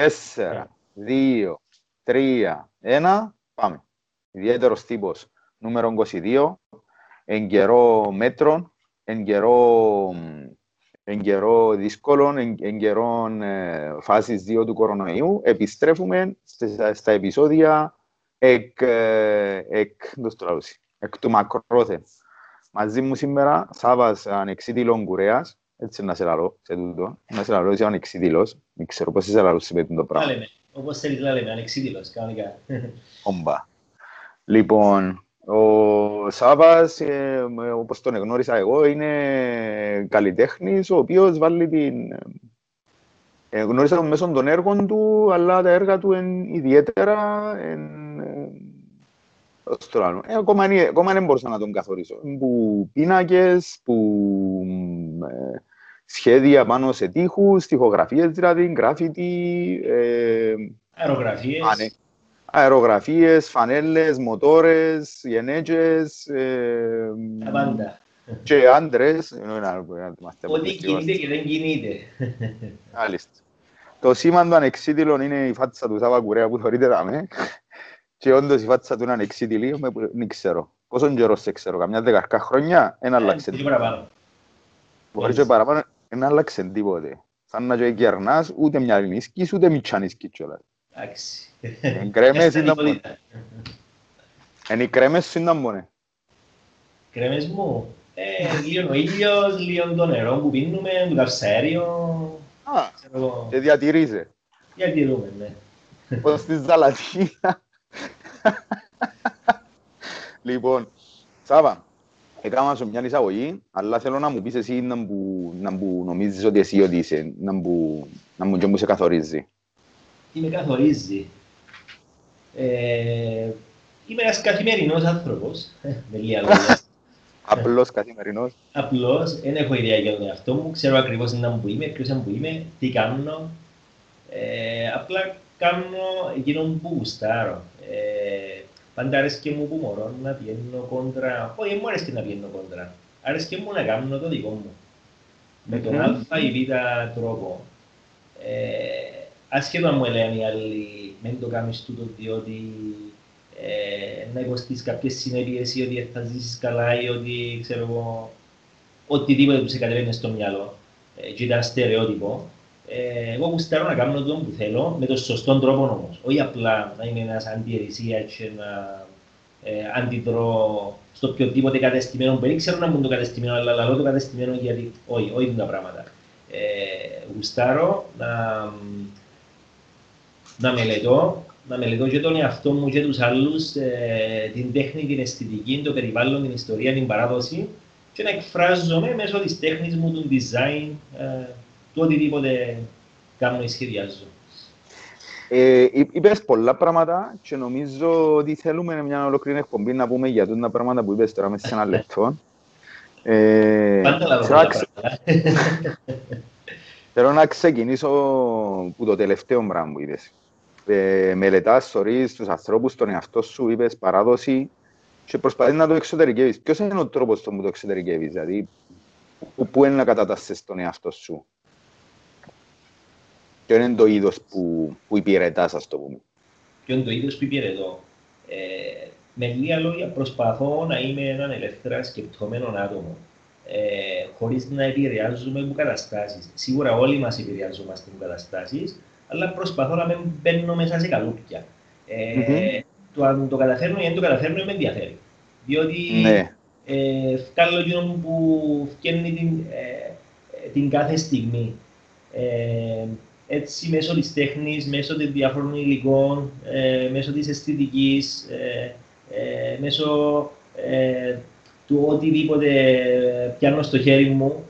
Τέσσερα, δύο, τρία, ένα, πάμε. Ιδιαίτερος τύπος, νούμερο 22, εν καιρό μέτρων, εν καιρό, εν καιρό δύσκολων, εν, εν καιρό ε, φάσης 2 του κορονοϊού, επιστρέφουμε στα, στα επεισόδια εκ, ε, εκ, εκ του μακρόθεν. Μαζί μου σήμερα, Σάβας Ανεξίτηλον Κουρέας, έτσι να σε λαλώ, σε τούτο, να σε λαλώ, είσαι ανεξίτηλος, δεν ξέρω πώς είσαι λαλώ σε το πράγμα. Λέμε, όπως θέλεις να λέμε, ανεξίτηλος, κανονικά. Ομπα. Λοιπόν, ο Σάβας, ε, όπως τον γνώρισα εγώ, είναι καλλιτέχνης, ο οποίος βάλει την... Ε, γνώρισα τον μέσω των έργων του, αλλά τα έργα του είναι ιδιαίτερα... Εν, ε, ακόμα, ακόμα δεν μπορούσα να τον καθορίσω. Που πίνακες, που ε, σχέδια πάνω σε τείχους, τοιχογραφίες δηλαδή, γκράφιτι... Ε, αερογραφίες. Ανε, αερογραφίες, φανέλες, μοτόρες, γενέτζες... Ε, Τα πάντα. Και άντρες. Ό,τι κινείται και δεν κινείται. Μάλιστα. Το σήμα του ανεξίτηλων είναι η φάτσα του Σάβα Κουρέα που θεωρείται δάμε. Και όντως η φάτσα του είναι ανεξίτηλη, δεν ξέρω. Πόσο καιρό σε ξέρω, καμιά δεκαρκά χρόνια, ένα ε, άλλαξε. Τι παραπάνω. Μπορεί και παραπάνω, δεν άλλαξε τίποτε. Σαν να και κερνάς, ούτε μια λινίσκη, ούτε μητσάνισκη κιόλας. Εντάξει. Οι κρέμες ήταν μόνο. Είναι οι κρέμες ήταν μόνο. Κρέμες μου, ε, λίγο ο ήλιος, λίγο το νερό που πίνουμε, το καυσαέριο. Α, και διατηρείσαι. Διατηρούμε, ναι. Πώς στη Ζαλατίνα. Λοιπόν, Σάβα, έκανα σου μια εισαγωγή, αλλά θέλω να μου πεις εσύ να μου, να μου νομίζεις ότι εσύ ότι είσαι, να μου, να μου, και μου σε καθορίζεις. Τι με καθορίζεις. Ε, είμαι ένας καθημερινός άνθρωπος, με λίγα λόγια. Απλώς καθημερινός. Απλώς, δεν έχω ιδέα για τον εαυτό μου, ξέρω ακριβώς να που είμαι, ποιος που είμαι, τι κάνω. Ε, απλά κάνω εκείνο που γουστάρω. Ε, πάντα αρέσκει μου που μωρώ να πιένω κόντρα, όχι μου αρέσκει να πιένω κόντρα, αρέσκει μου να κάνω το δικό μου. Με τον α ή β τρόπο. Ε, Ασχέτω αν μου λένε οι άλλοι, μην το κάνεις τούτο διότι ε, να υποστείς κάποιες συνέπειες ή ότι θα ζήσεις καλά ή ότι ξέρω εγώ, οτιδήποτε που σε κατεβαίνει στο μυαλό ε, και ήταν στερεότυπο. Ε, εγώ γουστάρω να κάνω το που θέλω με τον σωστό τρόπο όμως. Όχι απλά να είμαι ένας αντιερησία και να ε, αντιδρώ στο οποιοδήποτε κατεστημένο που δεν ξέρω να μπουν το κατεστημένο, αλλά λέω το κατεστημένο γιατί όχι, όχι τα πράγματα. Ε, γουστάρω να, να μελετώ, να μελετώ και τον εαυτό μου και τους άλλους, ε, την τέχνη, την αισθητική, το περιβάλλον, την ιστορία, την παράδοση και να εκφράζομαι μέσω της τέχνης μου, του design, ε, του οτιδήποτε κάνω ή σχεδιάζω. Ε, είπες πολλά πράγματα και νομίζω ότι θέλουμε μια ολόκληρη εκπομπή να πούμε για τα πράγματα που είπες τώρα μέσα σε ένα λεπτό. Ε, Πάντα λάβω πράγματα. Θέλω να ξεκινήσω από το τελευταίο πράγμα που είπες ε, μελετάς, θεωρείς τους ανθρώπους, τον εαυτό σου, είπες παράδοση και προσπαθείς να το εξωτερικεύεις. Ποιος είναι ο τρόπος που το εξωτερικεύεις, δηλαδή που, που είναι να κατατάσσεις τον εαυτό σου; Ποιο είναι το είδος που, που υπηρετάς, ας το πούμε. Ποιο είναι το είδος που υπηρετώ. Ε, με λίγα λόγια προσπαθώ να είμαι έναν ελεύθερα σκεπτόμενο άτομο. Ε, χωρίς να επηρεάζουμε από καταστάσεις. Σίγουρα όλοι μας επηρεάζομαστε από καταστάσεις, αλλά προσπαθώ να μην μπαίνω μέσα σε καλούπια. Ε, mm-hmm. Το αν το καταφέρνω ή δεν το καταφέρνω με ενδιαφέρει. Διότι ναι. ε, βγάλω εκείνο που φτιάχνει την, ε, την κάθε στιγμή. Ε, έτσι μέσω της τέχνης, μέσω των διάφορων υλικών, ε, μέσω της αισθητικής, ε, ε, μέσω ε, του οτιδήποτε πιάνω στο χέρι μου,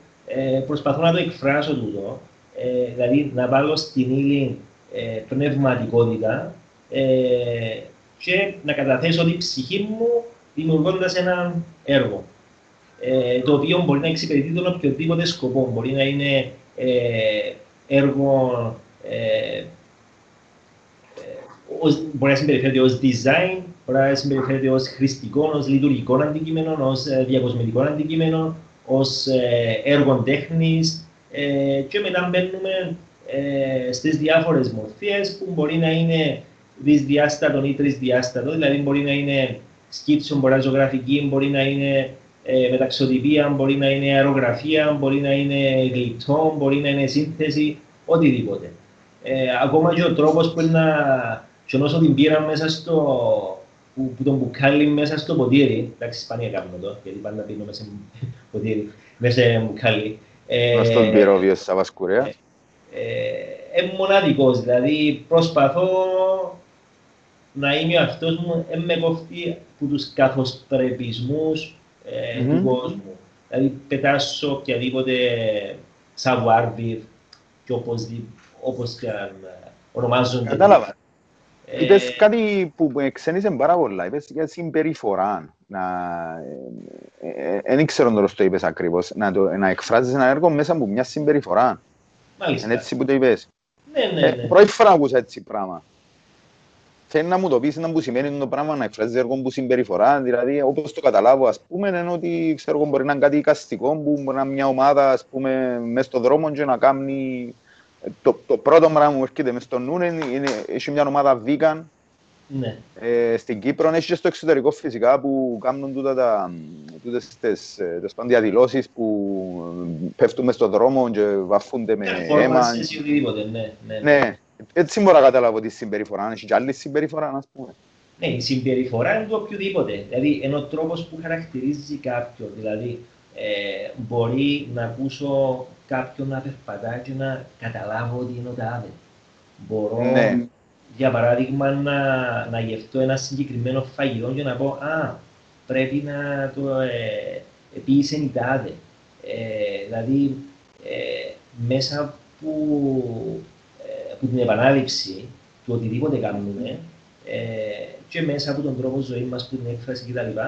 προσπαθώ να το εκφράσω τούτο ε, δηλαδή να βάλω στην ύλη ε, πνευματικότητα ε, και να καταθέσω την ψυχή μου δημιουργώντας ένα έργο. Ε, το οποίο μπορεί να εξυπηρετεί τον οποιοδήποτε σκοπό. Μπορεί να είναι ε, έργο ε, ως, μπορεί να συμπεριφέρεται ως design, μπορεί να συμπεριφέρεται ως χρηστικό, ως λειτουργικό αντικείμενο, ως διακοσμητικό αντικείμενο, ως έργο τέχνης, ε, και μετά μπαίνουμε ε, στις διάφορες μορφές που μπορεί να είναι δυσδιάστατο ή τρισδιάστατο, δηλαδή μπορεί να είναι σκίτσο, μπορεί να είναι ζωγραφική, μπορεί να είναι ε, μεταξωτυπία, μπορεί να είναι αερογραφία, μπορεί να είναι γλυπτό, μπορεί να είναι σύνθεση, οτιδήποτε. Ε, ακόμα και ο τρόπος που είναι να όσο την πήρα μέσα στο, που, που τον μπουκάλι μέσα στο ποτήρι, εντάξει, σπάνια κάνουμε εδώ, γιατί πάντα πίνω μέσα στο ποτήρι, μέσα σε μπουκάλι. Ε, στον πυρόβιο στα Βασκουρέας. Ε, ε, μοναδικός, δηλαδή προσπαθώ να είμαι αυτός μου, ε, με κοφτεί από τους καθοσπρεπισμούς ε, mm-hmm. του κόσμου. Δηλαδή πετάσω οποιαδήποτε savoir και όπως, όπως και αν ονομάζονται. Κατάλαβα. Είπες ε, κάτι που ξένησε πάρα πολλά, είπες για συμπεριφορά. Δεν ε, ξέρω τώρα το είπες ακριβώς, να, το, να εκφράζεις ένα έργο μέσα από μια συμπεριφορά. Μάλιστα. Είναι έτσι που το είπες. Ναι, ναι, ναι. Πρώτη φορά ακούσα έτσι πράγμα. Θέλει να μου το πεις να που σημαίνει το πράγμα να εκφράζεις έργο που συμπεριφορά, δηλαδή όπως το καταλάβω ας πούμε είναι ότι ξέρω, μπορεί να είναι κάτι καστικό που μπορεί να είναι μια ομάδα ας πούμε μέσα στον δρόμο και να κάνει το, το πρώτο πράγμα που έρχεται μες στο νου είναι, είναι έχει μια ομάδα vegan ναι. ε, στην Κύπρο, έχει και στο εξωτερικό φυσικά που κάνουν τούτα τα, τούτες τις, ε, τις διαδηλώσεις που πέφτουν μες στον δρόμο και βαφούνται με ναι, αίμα. Οτιδήποτε, ναι, ναι. ναι. Έτσι μπορώ να καταλάβω τη συμπεριφορά, έχει και άλλη συμπεριφορά, ας πούμε. Ναι, η συμπεριφορά είναι το οποιοδήποτε. Δηλαδή, είναι ο τρόπος που χαρακτηρίζει κάποιον. Δηλαδή, ε, μπορεί να ακούσω κάποιον να περπατά και να καταλάβω ότι είναι ο τάδε. Μπορώ, ναι. για παράδειγμα, να, να γευτώ ένα συγκεκριμένο φαγητό και να πω «Α, πρέπει να το ε, η τάδε». Ε, δηλαδή, ε, μέσα από, ε, από την επανάληψη του οτιδήποτε κάνουμε ε, και μέσα από τον τρόπο ζωής μας, που την έκφραση κτλ.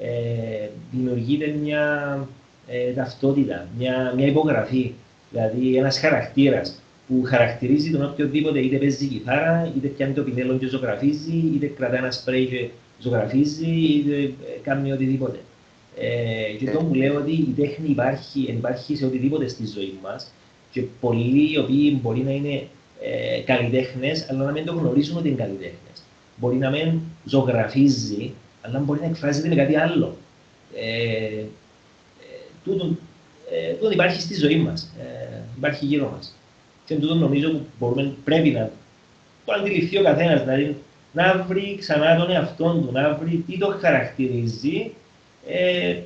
Ε, δημιουργείται μια ε, ταυτότητα, μια, μια υπογραφή. Δηλαδή ένας χαρακτήρας που χαρακτηρίζει τον οποιοδήποτε είτε παίζει κιθάρα, είτε πιάνει το πινέλο και ζωγραφίζει, είτε κρατάει ένα σπρέι και ζωγραφίζει, είτε ε, κάνει οτιδήποτε. Ε, και το που λέω ότι η τέχνη υπάρχει, υπάρχει σε οτιδήποτε στη ζωή μας και πολλοί οι οποίοι μπορεί να είναι ε, καλλιτέχνες, αλλά να μην το γνωρίζουν ότι είναι καλλιτέχνες. Μπορεί να μην ζωγραφίζει, αλλά μπορεί να εκφράζεται με κάτι άλλο. Ε, τούτο, ε, τούτο υπάρχει στη ζωή μας. Ε, υπάρχει γύρω μας. Και τούτο νομίζω που μπορούμε, πρέπει να το αντιληφθεί ο καθένας. Δηλαδή να βρει ξανά τον εαυτό του, να βρει τι το χαρακτηρίζει ε,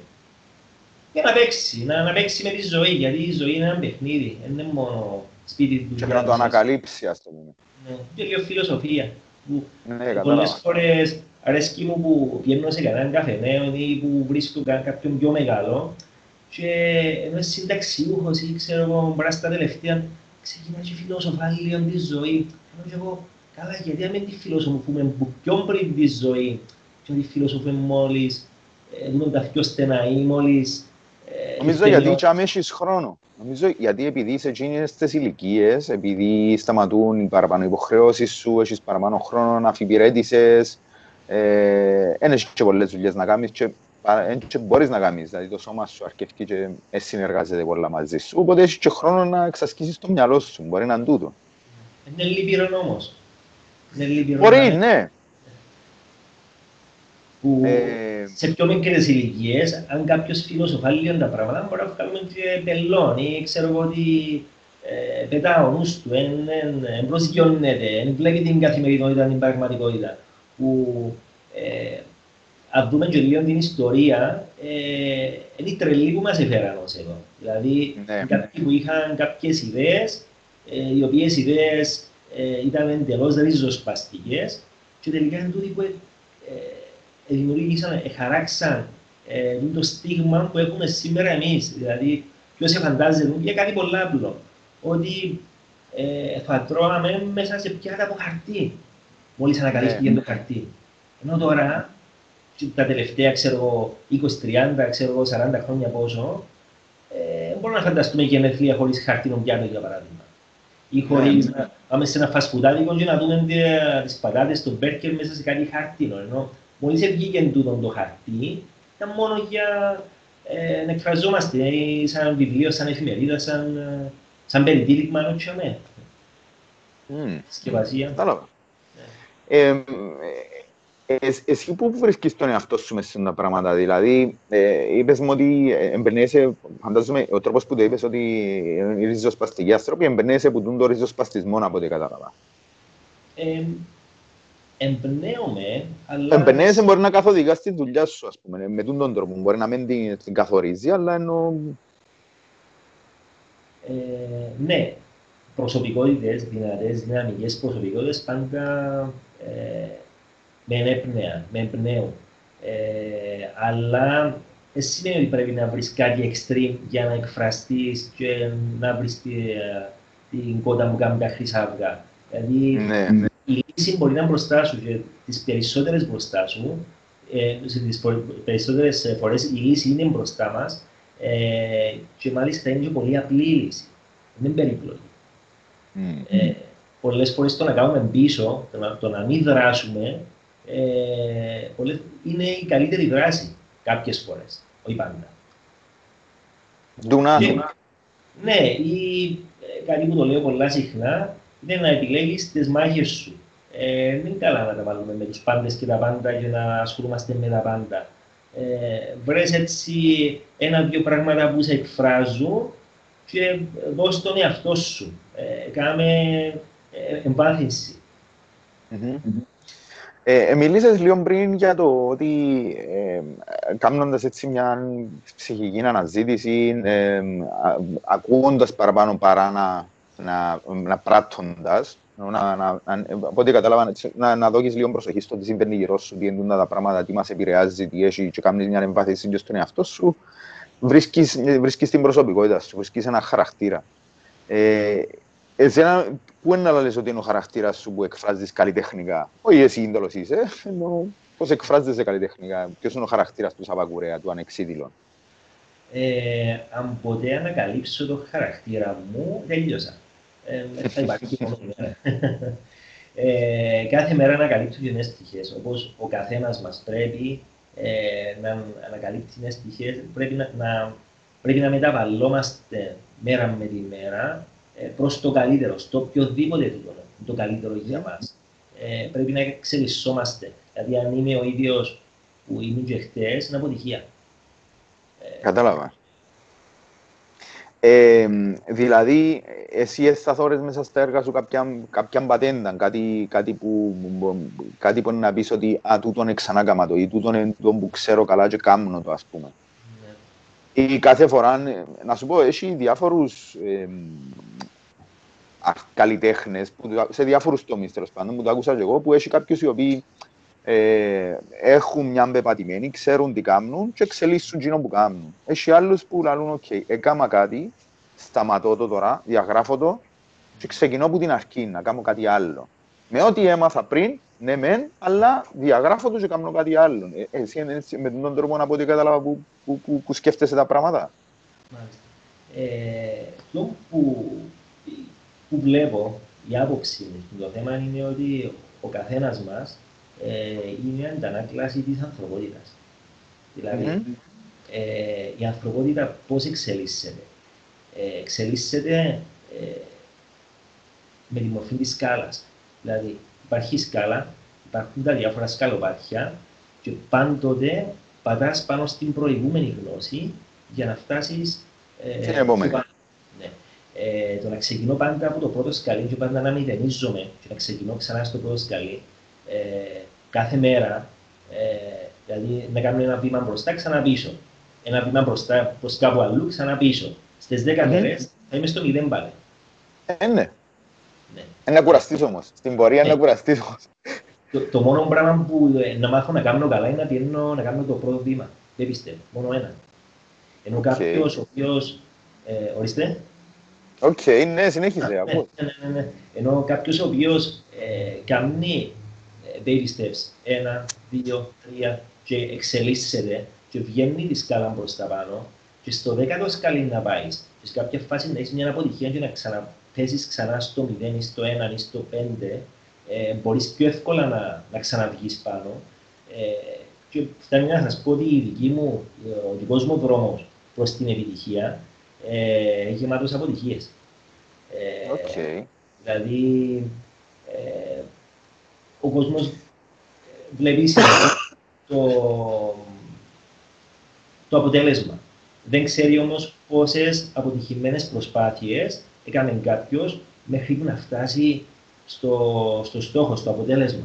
και να παίξει, να, να παίξει με τη ζωή. Γιατί η ζωή είναι ένα παιχνίδι, δεν είναι μόνο σπίτι του. Και πρέπει να το ανακαλύψει, ας το πούμε. Ναι, και λίγο φιλοσοφία. ναι, Πολλές φορές αρέσκει μου που πηγαίνω σε κανέναν καφενέο ή που βρίσκω κάποιον πιο μεγάλο και ενώ συνταξιούχος ή ξέρω εγώ, μπορείς στα τελευταία, ξεκινάς και φιλόσοφα λίγο τη ζωή. Ενώ και εγώ, καλά, γιατί με τη φιλοσοφούμε πιο πριν τη ζωή και τη φιλοσοφούμε μόλις ε, δούμε τα πιο στενά ή μόλις... Ε, Νομίζω γιατί και έχεις χρόνο. Νομίζω γιατί επειδή σε εκείνες τις ηλικίες, επειδή σταματούν οι παραπάνω υποχρεώσεις σου, έχεις παραπάνω χρόνο να αφιπηρέτησες, ε, έχεις και πολλές δουλειές να κάνεις και και μπορείς να κάνεις, δηλαδή το σώμα σου αρκεύει και συνεργάζεται πολλά μαζί σου, οπότε έχεις και χρόνο να εξασκήσεις το μυαλό σου, μπορεί να είναι τούτο. Είναι λύπηρο όμως. Μπορεί, ναι. Που ε... σε πιο μικρές ηλικίες, αν κάποιος φιλοσοφά λίγο τα πράγματα, μπορεί να βγάλουμε και πελών ή ξέρω εγώ ότι ε, πετά ο νους του, εν, προσγειώνεται, εν βλέπει την καθημερινότητα, την πραγματικότητα. Που ε, αν δούμε και λίγο την ιστορία, ε, είναι οι τρελοί που μας έφεραν ως εδώ. Δηλαδή, ναι. κάποιοι που είχαν κάποιες ιδέες, ε, οι οποίες ιδέες ε, ήταν εντελώς ριζοσπαστικές και τελικά είναι τούτοι που ε, ε, δημιουργήσαν, χαράξαν ε, το στίγμα που έχουμε σήμερα εμείς. Δηλαδή, ποιος φαντάζεται για κάτι πολύ απλό, ότι ε, θα τρώγαμε μέσα σε πιάτα από χαρτί, μόλις ανακαλύφθηκε ναι. το χαρτί. Ενώ τώρα τα τελευταία, ξέρω 20, 30, ξέρω 40 χρόνια πόσο, ε, μπορούμε να φανταστούμε γενέθλια χωρίς χαρτινό πιάτο, για παράδειγμα. Ή χωρίς ναι. να πάμε σε ένα φασκουδάδικο και να δούμε τις πατάτες, τον μπέρκερ μέσα σε κάτι χαρτινό. Ενώ μόλις βγήκε τούτο το χαρτί, ήταν μόνο για ε, να εκφραζόμαστε, ε, σαν βιβλίο, σαν εφημερίδα, σαν, σαν περιτύλιγμα, όχι ναι. Συσκευασία. Κατάλαβα. Ε, ε, εσύ πού βρίσκεις τον εαυτό σου μέσα στα πράγματα, δηλαδή ε, είπες μου ότι εμπνέεσαι, φαντάζομαι ο τρόπος που το είπες ότι είναι ριζοσπαστικοί άνθρωποι, εμπνέεσαι που το ριζοσπαστισμό από ό,τι κατάλαβα. Ε, εμπνέομαι, αλλά... Εμπνέεσαι μπορεί να καθοδηγάς τη δουλειά σου, ας πούμε, με τον τρόπο, μπορεί να μην την, την καθορίζει, αλλά εννοώ... Ε, ναι, προσωπικότητες, δυνατές, δυναμικές προσωπικότητες πάντα ε, με ενέπνεαν, με εμπνέουν. Ε, αλλά δεν σημαίνει ότι πρέπει να βρεις κάτι extreme για να εκφραστείς και να βρεις την κότα μου κάνει τα χρυσά αυγά. Δηλαδή, ναι, ναι. Η λύση μπορεί να είναι μπροστά σου και τις περισσότερες μπροστά σου, ε, τις περισσότερες φορές η λύση είναι μπροστά μας ε, και μάλιστα είναι και πολύ απλή η λύση. Δεν είναι περίπλοκη. Mm. Ε, Πολλές φορές το να κάνουμε πίσω, το να, το να μην δράσουμε, ε, πολλές, είναι η καλύτερη δράση κάποιες φορές. Όχι πάντα. Ντουνά. Ναι, ή ε, κάτι που το λέω πολλά συχνά, είναι να επιλέγεις τις μάχες σου. Ε, δεν είναι καλά να τα βάλουμε με του πάντες και τα πάντα και να ασχολούμαστε με τα πάντα. Ε, βρες έτσι ένα-δύο πράγματα που σε εκφράζουν και δώσ' τον εαυτό σου. Ε, κάμε ε, εμπάθυνση. Ε, μιλήσες λίγο πριν για το ότι ε, κάνοντας έτσι μια ψυχική αναζήτηση, ε, ακούγοντας παραπάνω παρά να, να, να πράττοντας, να, να, να, από ό,τι κατάλαβα, να, να δώσεις λίγο προσοχή στο τι συμβαίνει γύρω σου, τι εντούν τα πράγματα, τι μας επηρεάζει, τι έχει και κάνεις μια εμβάθυνση και στον εαυτό σου, βρίσκεις, βρίσκεις την προσωπικότητα σου, βρίσκεις ένα χαρακτήρα. Ε, εσένα, πού είναι να λες ότι είναι ο χαρακτήρας σου που εκφράζεις καλλιτεχνικά; Όχι εσύ ίντολος είσαι, ενώ πώς εκφράζεσαι καλλιτεχνικά; Ποιος είναι ο χαρακτήρας του Σαββακουρέα, του ανεξίδηλων. Ε, αν ποτέ ανακαλύψω το χαρακτήρα μου, τελείωσα. Ε, θα υπάρχει μόνο ε, κάθε μέρα ανακαλύπτω και νέες πτυχές, όπως ο καθένας μας πρέπει ε, να ανακαλύπτει νέες πτυχές, πρέπει να, να, πρέπει να μεταβαλλόμαστε μέρα με τη μέρα ε, προς το καλύτερο, στο οποιοδήποτε επίπεδο το καλύτερο για μας. Ε, πρέπει να εξελισσόμαστε. Δηλαδή, αν είμαι ο ίδιος που ήμουν και χτες, είναι αποτυχία. Ε, Κατάλαβα. Ε, δηλαδή, εσύ θωρείς μέσα στα έργα σου κάποια, κάποια πατέντα, κάτι, κάτι, που, κάτι που είναι να πεις ότι «Α, τούτον ξανά κάμα το» ή «Τούτον είναι το που ξέρω καλά και κάμνω το», ας πούμε. Ναι. Ή κάθε φορά, να σου πω, έχει διάφορους ε, καλλιτέχνες σε διάφορους τομείς τέλος πάντων, που το άκουσα και εγώ, που έχει κάποιους οι οποίοι ε, έχουν μια πεπατημένη, ξέρουν τι κάνουν και εξελίσσουν εκείνο που κάνουν. Έχει άλλους που λένε: OK, έκανα κάτι, σταματώ το τώρα, διαγράφω το και ξεκινώ από την αρχή να κάνω κάτι άλλο. Με ό,τι έμαθα πριν, ναι, μεν, αλλά διαγράφω το και κάνω κάτι άλλο. Ε, εσύ με τον τρόπο να πω ότι κατάλαβα που, που, που, που σκέφτεσαι τα πράγματα. Μάλιστα. Ε, αυτό που που βλέπω, η άποψη μου το θέμα είναι ότι ο καθένας μας ε, είναι αντανάκλαση της ανθρωπότητας. Δηλαδή, mm-hmm. ε, η ανθρωπότητα πώς εξελίσσεται. Ε, εξελίσσεται ε, με τη μορφή της σκάλας. Δηλαδή, υπάρχει σκάλα, υπάρχουν τα διάφορα σκαλοπάτια και πάντοτε πατάς πάνω στην προηγούμενη γνώση για να φτάσεις ε, στην επόμενη ε, το να ξεκινώ πάντα από το πρώτο σκαλί και πάντα να μηδενίζομαι και να ξεκινώ ξανά στο πρώτο σκαλί ε, κάθε μέρα, ε, δηλαδή να κάνω ένα βήμα μπροστά, ξανά πίσω. Ένα βήμα μπροστά προς κάπου αλλού, ξανά πίσω. Στι 10 μέρες θα είμαι στο μηδέν πάλι. Ε, ναι. ναι. να κουραστείς όμως. Στην πορεία ε, να κουραστείς όμως. Το, το, μόνο πράγμα που ε, να μάθω να κάνω καλά είναι να πιένω να κάνω το πρώτο βήμα. Δεν πιστεύω. Μόνο ένα. Ενώ okay. κάποιος ο οποίος. Ε, ορίστε. Οκ, ναι, συνέχιζε. Ναι, ναι, ναι, ναι. Ενώ κάποιος ο οποίος ε, κάνει ε, baby steps, ένα, δύο, τρία και εξελίσσεται και βγαίνει τη σκάλα προς τα πάνω και στο δέκατο σκαλί να πάει και σε κάποια φάση να έχεις μια αποτυχία και να ξαναπέσεις ξανά στο 0 ή στο 1 ή στο 5 ε, μπορείς πιο εύκολα να, να ξαναβγείς πάνω. Ε, και φτάνει να σας πω ότι η δική μου, ο δικός μου δρόμος προς την επιτυχία ε, γεμάτος αποτυχίες. Okay. Δηλαδή, ε, ο κόσμος βλέπει το, το αποτέλεσμα. Δεν ξέρει όμως πόσες αποτυχημένες προσπάθειες έκανε κάποιος μέχρι να φτάσει στο, στο στόχο, στο αποτέλεσμα.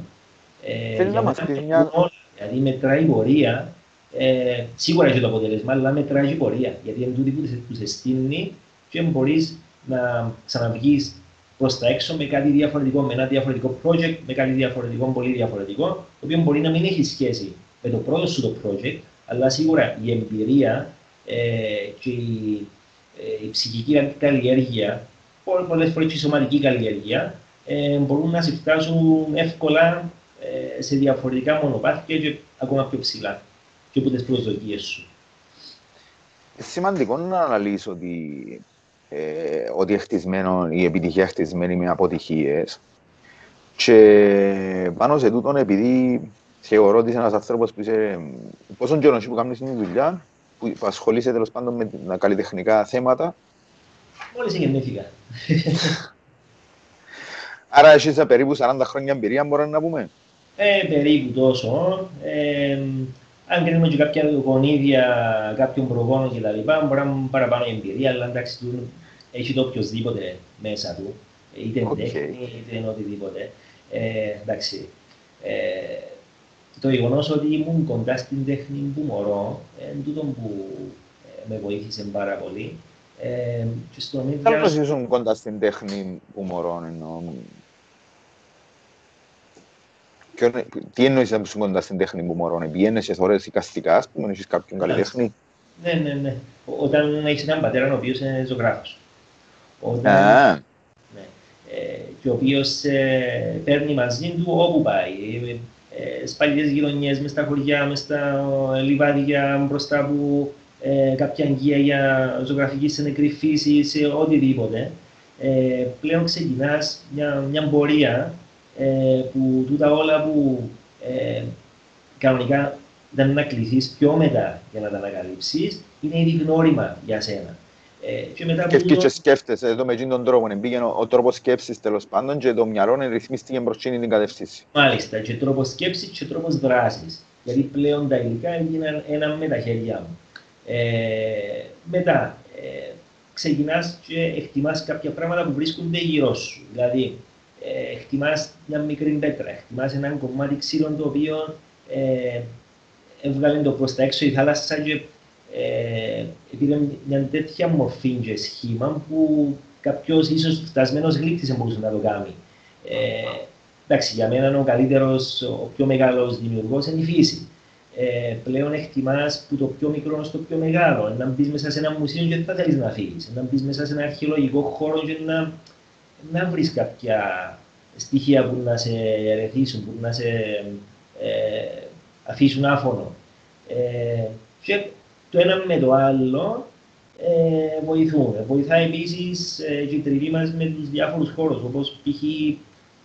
Ε, Θέλει να μας πει μια... Δηλαδή μετράει η πορεία, ε, σίγουρα έχει το αποτέλεσμα, αλλά μετράει η πορεία. Γιατί είναι τούτη που σε στείνει και μπορείς να ξαναβγείς προς τα έξω με κάτι διαφορετικό, με ένα διαφορετικό project, με κάτι διαφορετικό, πολύ διαφορετικό, το οποίο μπορεί να μην έχει σχέση με το πρώτο σου το project, αλλά σίγουρα η εμπειρία ε, και η, ε, η ψυχική καλλιέργεια, πολλές φορές και η σωματική καλλιέργεια, ε, μπορούν να σε φτάσουν εύκολα ε, σε διαφορετικά μονοπάτια και ακόμα πιο ψηλά και από τις προσδοκίες σου. Σημαντικό να αναλύσω ότι, ε, ότι χτισμένο, η επιτυχία χτισμένη με αποτυχίες. Και πάνω σε τούτον, επειδή θεωρώ ότι είσαι ένας άνθρωπος που είσαι. Πόσο καιρό που κάνεις τη δουλειά, που ασχολείσαι τέλος πάντων με καλλιτεχνικά θέματα. Μόλις γεννήθηκα. Άρα έχεις περίπου 40 χρόνια εμπειρία, μπορούμε να πούμε. Ε, περίπου τόσο. Ε, αν κρίνουμε και κάποια γονίδια κάποιων προγόνων και τα λοιπά, μπορεί να είναι παραπάνω εμπειρία, αλλά εντάξει, του έχει το οποιοδήποτε μέσα του, είτε okay. τέχνη, είτε είναι οτιδήποτε. Ε, εντάξει. Ε, το γεγονό ότι ήμουν κοντά στην τέχνη που μωρώ, είναι τούτο που ε, με βοήθησε πάρα πολύ. Ε, και στο Πώς ήσουν κοντά στην τέχνη που μωρώ, εννοώ. Τι εννοείς να ήσουν κοντά στην τέχνη που μωρώ, πιένες σε θωρές οικαστικά, ας πούμε, έχεις κάποιον καλλιτέχνη. Ναι, ναι, ναι. Όταν έχεις έναν πατέρα ο οποίος είναι ζωγράφος. Όταν... Ναι. Ε, και ο οποίος ε, παίρνει μαζί του όπου πάει. Ε, σπαλιές γειτονιές, μες στα χωριά, μες στα λιβάδια, μπροστά από ε, κάποια αγγεία για ζωγραφική σε νεκρή φύση, σε οτιδήποτε. Ε, πλέον ξεκινάς μια, μια πορεία ε, που τούτα όλα που ε, κανονικά ήταν να κληθεί πιο μετά για να τα ανακαλύψεις, είναι ήδη γνώριμα για σένα. Ε, και μετά και, και, και σκέφτεσαι εδώ με εκείνον τον τρόπο, πήγαινε ο, ο τρόπος σκέψης τέλος πάντων και το μυαλό ρυθμίστηκε προς την κατεύθυνση. Μάλιστα, και τρόπος σκέψης και τρόπος δράσης. Γιατί πλέον τα υλικά έγιναν ένα με τα χέρια μου. Ε, μετά, ε, ξεκινάς και εκτιμάς κάποια πράγματα που βρίσκονται γύρω σου. Δηλαδή, ε, εκτιμάς μια μικρή πέτρα, εκτιμάς ένα κομμάτι ξύλων το οποίο ε, έβγαλε το προς τα έξω η θάλασσα και ε, πήρε μια τέτοια μορφή και σχήμα που κάποιος ίσως φτασμένος γλύπτη μπορούσε να το κάνει. Ε, εντάξει, για μένα ο καλύτερος, ο πιο μεγάλος δημιουργός είναι η φύση. Ε, πλέον εκτιμάς που το πιο μικρό στο πιο μεγάλο. Να μπεις μέσα σε ένα μουσείο και δεν θα θέλεις να φύγεις. Να μπεις μέσα σε ένα αρχαιολογικό χώρο και να να βρεις κάποια στοιχεία που να σε ερεθίσουν, που να σε ε, αφήσουν άφωνο. Ε, και το ένα με το άλλο ε, βοηθούν. Βοηθάει επίσης ε, και η τριβή μας με τους διάφορους χώρους, όπως π.χ.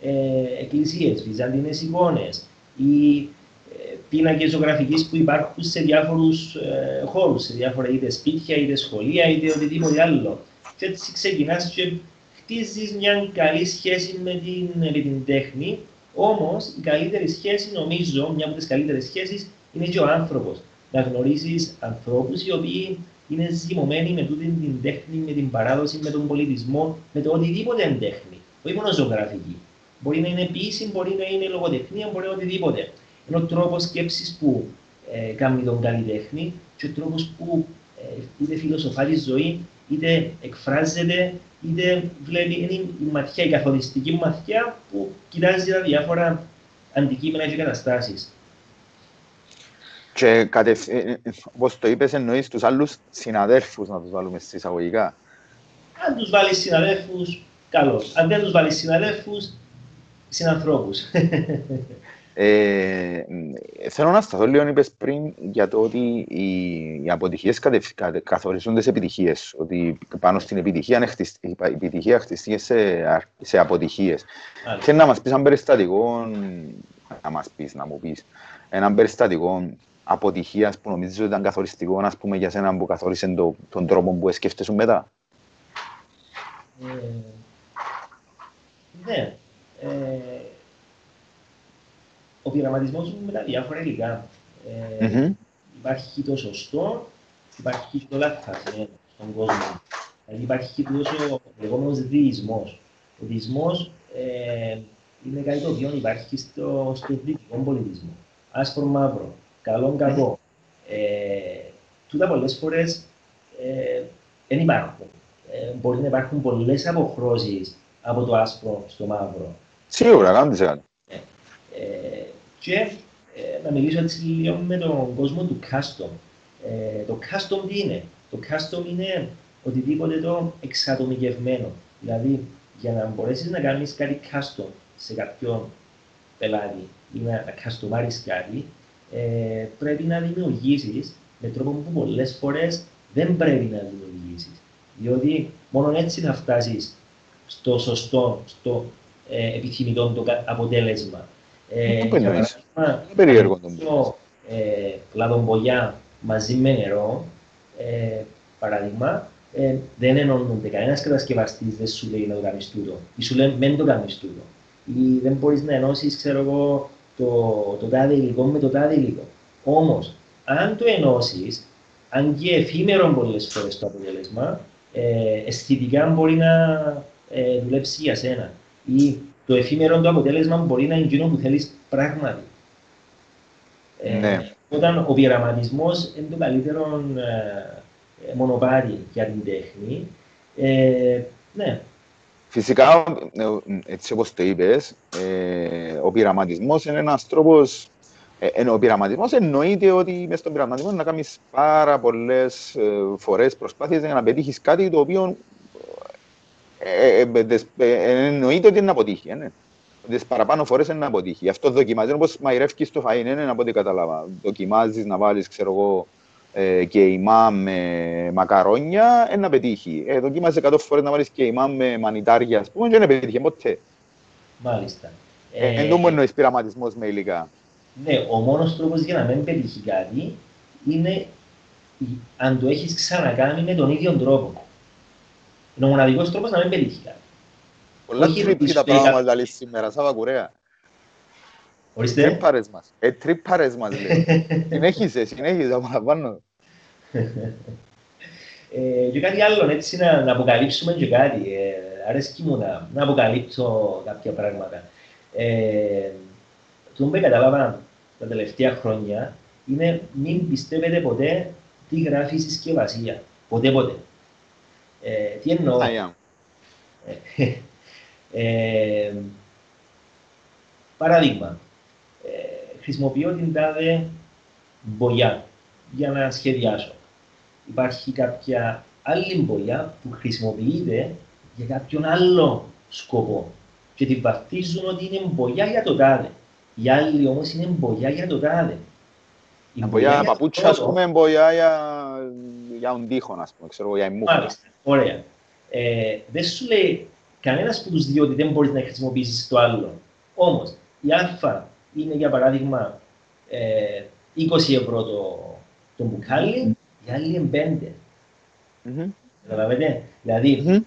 Ε, εκκλησίες, βυζαντινέ εικόνες ή ε, πίνακες ζωγραφικής που υπάρχουν σε διάφορους ε, χώρους, σε διάφορα είτε σπίτια, είτε σχολεία, είτε οτιδήποτε άλλο. Και έτσι ξεκινάς και χτίζεις μια καλή σχέση με την, με την τέχνη. Όμως, η καλύτερη σχέση, νομίζω, μια από τις καλύτερες σχέσεις είναι και ο άνθρωπος. Να γνωρίζεις ανθρώπους οι οποίοι είναι ζυμωμένοι με τούτη την τέχνη, με την παράδοση, με τον πολιτισμό, με το οτιδήποτε είναι τέχνη. Όχι μόνο ζωγραφική. Μπορεί να είναι ποιήση, μπορεί να είναι λογοτεχνία, μπορεί να είναι οτιδήποτε. Είναι ο τρόπος σκέψης που ε, κάνει τον καλλιτέχνη και ο τρόπος που ε, είτε φιλοσοφά ζωή, είτε εκφράζεται είτε βλέπει είναι η ματιά, η καθοριστική ματιά που κοιτάζει τα διάφορα αντικείμενα και καταστάσεις. Και κατευ... όπως το είπες, εννοείς τους άλλους συναδέλφους να τους βάλουμε στις εισαγωγικά. Αν τους βάλεις συναδέλφους, καλώς. Αν δεν τους βάλεις συναδέλφους, συνανθρώπους. Ε, θέλω να σταθώ λίγο, είπες πριν, για το ότι οι, οι αποτυχίες καθορίζουν τις επιτυχίες. Ότι πάνω στην επιτυχία, η επιτυχία χτιστεί σε, σε αποτυχίες. Και να μας πεις ένα περιστατικό, να μας πεις, να μου πεις, ένα περιστατικό αποτυχίας που νομίζεις ότι ήταν καθοριστικό, ας πούμε, για σένα που καθόρισε το, τον τρόπο που σκέφτεσαι μετά; Ε, Ναι. Ε, ο πειραματισμός με τα διάφορα υλικά. Ε, mm-hmm. Υπάρχει το σωστό, υπάρχει το λαθασμένο στον κόσμο. Δηλαδή υπάρχει τόσο λεγόμενος διεισμός. Ο διεισμός ε, είναι κάτι το οποίο υπάρχει στο, στο δυτικό πολιτισμό. Άσπρο μαύρο, καλό κακό. Ε, τούτα πολλές φορές δεν ε, υπάρχουν. Ε, μπορεί να υπάρχουν πολλές αποχρώσεις από το άσπρο στο μαύρο. Σίγουρα, κάντε κάτι. Ε, ε, και ε, να μιλήσω έτσι λίγο με τον κόσμο του custom. Ε, το custom τι είναι; Το custom είναι οτιδήποτε το εξατομικευμένο. Δηλαδή, για να μπορέσεις να κάνεις κάτι custom σε κάποιον πελάτη ή να, να customize κάτι, ε, πρέπει να δημιουργήσεις με τρόπο που πολλές φορές δεν πρέπει να δημιουργήσεις. Διότι μόνο έτσι θα φτάσεις στο σωστό, στο ε, επιθυμητό το αποτέλεσμα. Ε, για παράδειγμα, το ε, λαδομπολιά μαζί με νερό, ε, παράδειγμα, ε, δεν ενώνονται. Κανένας κατασκευαστής δεν σου λέει να το κάνεις τούτο. Ή σου λέει δεν το κάνεις τούτο. Ή δεν μπορείς να ενώσεις, ξέρω εγώ, το, το τάδε υλικό με το τάδε υλικό. Όμως, αν το ενώσεις, αν και εφήμερο πολλές φορές το αποτέλεσμα, ε, αισθητικά μπορεί να ε, δουλέψει για σένα. Ή το εφήμερο το αποτέλεσμα μπορεί να είναι εκείνο που θέλεις πράγματι. Ε, ναι. Όταν ο πειραματισμός είναι το καλύτερο ε, μονοπάτι για την τέχνη, ε, ναι. Φυσικά, ε, έτσι όπως το είπες, ε, ο πειραματισμός είναι ένας τρόπος ε, ο πειραματισμός εννοείται ότι μέσα στον πειραματισμό να κάνεις πάρα πολλές φορές προσπάθειες για να πετύχεις κάτι το οποίο ε, ε, εννοείται ότι είναι να αποτύχει. Ναι. Τι παραπάνω φορές είναι να αποτύχει. Γι' αυτό δοκιμάζεις. Όπως μαϊρεύει το φαΐ, είναι από ό,τι κατάλαβα. Δοκιμάζεις να βάλεις, ξέρω εγώ, και ημά με μακαρόνια, είναι να πετύχει. Ε, δοκίμαζε 100 φορές να βάλεις και ημά με μανιτάρια, ας πούμε, και δεν πετύχει ποτέ. Μάλιστα. Ε, Εν τω εννοεί πειραματισμό με υλικά. Ναι, ο μόνος τρόπος για να μην πετύχει κάτι είναι αν το έχεις ξανακάνει με τον ίδιο τρόπο. Είναι ο μοναδικό τρόπος να μην πετύχει κάτι. Πολλά τρίπη τα πράγματα λέει σήμερα, Σάβα Κουρέα. Ορίστε. Τρίπαρες μας. Ε, τρίπαρες μας λέει. συνέχισε, συνέχισε, απολαμβάνω. ε, και κάτι άλλο, έτσι να, να αποκαλύψουμε και κάτι. Ε, αρέσκει μου να, να αποκαλύψω κάποια πράγματα. Ε, το που κατάλαβα τα τελευταία χρόνια είναι μην πιστεύετε ποτέ τι γράφει η συσκευασία. Ποτέ ποτέ. Ε, τι εννοώ. ε, ε, παράδειγμα, ε, χρησιμοποιώ την τάδε μπογιά για να σχεδιάσω. Υπάρχει κάποια άλλη μπογιά που χρησιμοποιείται για κάποιον άλλο σκοπό και την βαφτίζουν ότι είναι μπογιά για το τάδε. Οι άλλοι όμως είναι μπογιά για το τάδε. Η μπογιά παπούτσια, ας πούμε, μπογιά για, για τον τείχο, ας πούμε, ξέρω, για ημούχα. Μάλιστα, ωραία. Ε, δεν σου λέει κανένας από τους δύο ότι δεν μπορείς να χρησιμοποιήσεις το άλλο. Όμως, η Α είναι για παράδειγμα ε, 20 ευρώ το, το μπουκάλι, η άλλη είναι 5. Mm-hmm. Καταλαβαίνετε; Δηλαδή, mm-hmm.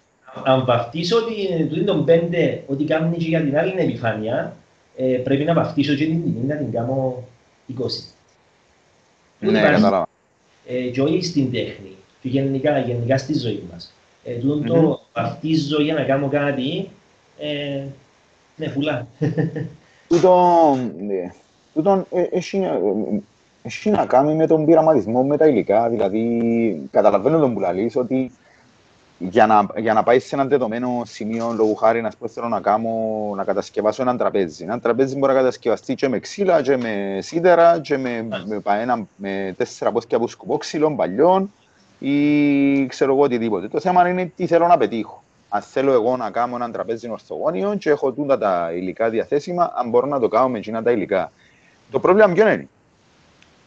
αν βαφτίσω ότι το είναι 5, ότι κάνει και για την άλλη επιφάνεια, ε, πρέπει να βαφτίσω και την τιμή να την κάνω 20. Ναι, κατάλαβα. Ε, και όχι στην τέχνη, και γενικά, γενικά στη ζωή μας. Ε, mm-hmm. το βαφτίζω για να κάνω κάτι, ε, ναι, φουλά. Τούτο, ναι, τούτο ε, έχει, ε, έχει να κάνει με τον πειραματισμό με τα υλικά. Δηλαδή, καταλαβαίνω τον που λαλείς ότι για να, για να πάει σε ένα δεδομένο σημείο, λόγω χάρη, να πω, θέλω να, κάνω, να κατασκευάσω ένα τραπέζι. Ένα τραπέζι μπορεί να κατασκευαστεί και με ξύλα, και με σίδερα, και με, με, με, με τέσσερα πόσκια από σκοπόξυλων παλιών ή ξέρω εγώ οτιδήποτε. Το θέμα είναι τι θέλω να πετύχω. Αν θέλω εγώ να κάνω ένα τραπέζι ορθογώνιο και έχω τούτα τα υλικά διαθέσιμα, αν μπορώ να το κάνω με εκείνα τα υλικά. Το πρόβλημα ποιο είναι,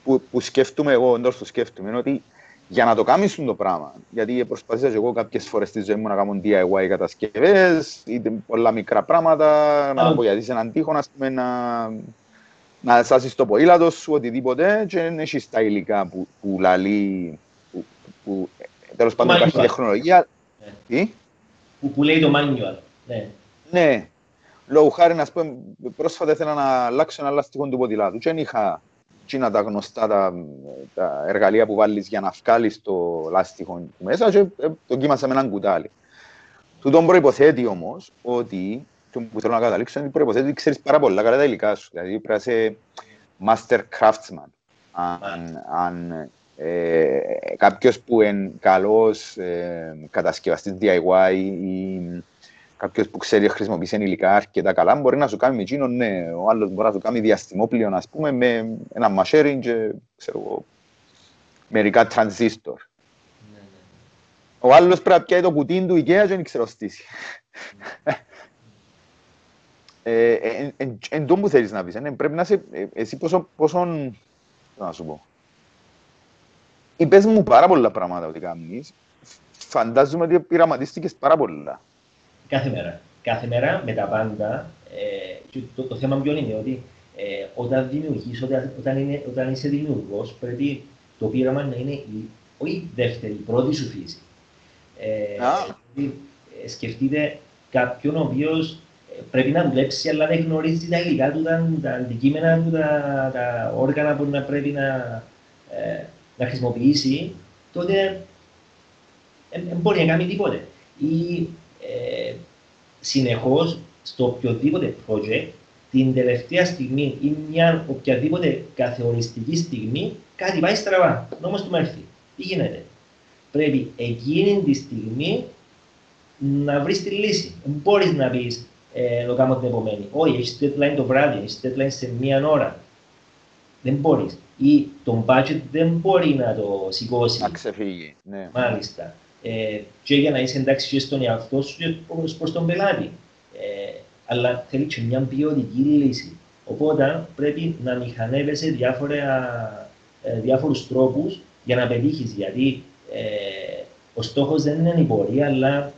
που, που σκέφτομαι εγώ, εντός του σκέφτομαι, είναι ότι για να το κάνεις το πράγμα. Γιατί προσπαθήσα και εγώ κάποιες φορές στη ζωή μου να κάνω DIY κατασκευές, είτε πολλά μικρά πράγματα, να απογειατήσει έναν τείχο, να, πούμε, να, να σάσεις το ποήλατο σου, οτιδήποτε, και δεν έχεις τα υλικά που, που λαλεί, που, που τέλος πάντων υπάρχει τεχνολογία. Ναι. Τι; Που, που λέει το manual. Ναι. ναι. λόγω χάρη, να πούμε, πρόσφατα ήθελα να αλλάξω ένα λάστιχο του ποδηλάτου και δεν είχα είναι τα γνωστά τα, τα, εργαλεία που βάλεις για να βγάλεις το λάστιχο μέσα και ε, το κοίμασα με έναν κουτάλι. Τούτον προϋποθέτει όμως ότι, το που θέλω να καταλήξω, είναι προϋποθέτει ότι ξέρεις πάρα πολλά καλά τα υλικά σου. Δηλαδή πρέπει να είσαι master craftsman. Αν, αν ε, κάποιος που είναι καλός ε, κατασκευαστής DIY ή κάποιος που ξέρει να χρησιμοποιήσει υλικά αρκετά καλά, μπορεί να σου κάνει με ναι. Ο άλλος μπορεί να σου κάνει διαστημόπλιο, ας πούμε, με ένα μασέρι και ξέρω εγώ, μερικά τρανζίστορ. Ναι, ναι. Ο άλλος πρέπει να πιάει το κουτί του IKEA και δεν ξέρω στήσει. Ε, ε, εν τω που θέλεις να πεις, ε, πρέπει να είσαι, εσύ πόσο, πόσο, να σου πω, είπες μου πάρα πολλά πράγματα ότι κάνεις, φαντάζομαι ότι πειραματίστηκες πάρα πολλά. Κάθε μέρα. Κάθε μέρα με τα πάντα. Ε, το, το, θέμα ποιο είναι ότι ε, όταν δημιουργείς, όταν, όταν, είναι, όταν είσαι δημιουργός, πρέπει το πείραμα να είναι η, όχι η δεύτερη, η πρώτη σου φύση. Ε, δηλαδή, ε, σκεφτείτε κάποιον ο οποίος ε, πρέπει να δουλέψει, αλλά δεν γνωρίζει τα υλικά του, τα, τα αντικείμενα του, τα, τα όργανα που να πρέπει να, ε, να χρησιμοποιήσει, τότε δεν μπορεί να κάνει τίποτε. Ή ε, συνεχώς στο οποιοδήποτε project την τελευταία στιγμή ή μια οποιαδήποτε καθοριστική στιγμή κάτι πάει στραβά. Νόμος του Μέρφυ. Τι γίνεται; Πρέπει εκείνη τη στιγμή να βρεις τη λύση. Δεν μπορείς να πεις ε, το κάνω την επομένη. Όχι, έχεις deadline το βράδυ, έχεις deadline σε μία ώρα. Δεν μπορείς. Ή το budget δεν μπορεί να το σηκώσει. Να ξεφύγει. Ναι. Μάλιστα ε, και για να είσαι εντάξει και στον εαυτό σου και προς τον πελάτη. Ε, αλλά θέλει και μια ποιοτική λύση. Οπότε πρέπει να μηχανεύεσαι διάφορα, ε, διάφορους τρόπους για να πετύχεις. Γιατί ε, ο στόχος δεν είναι η πορεία, αλλά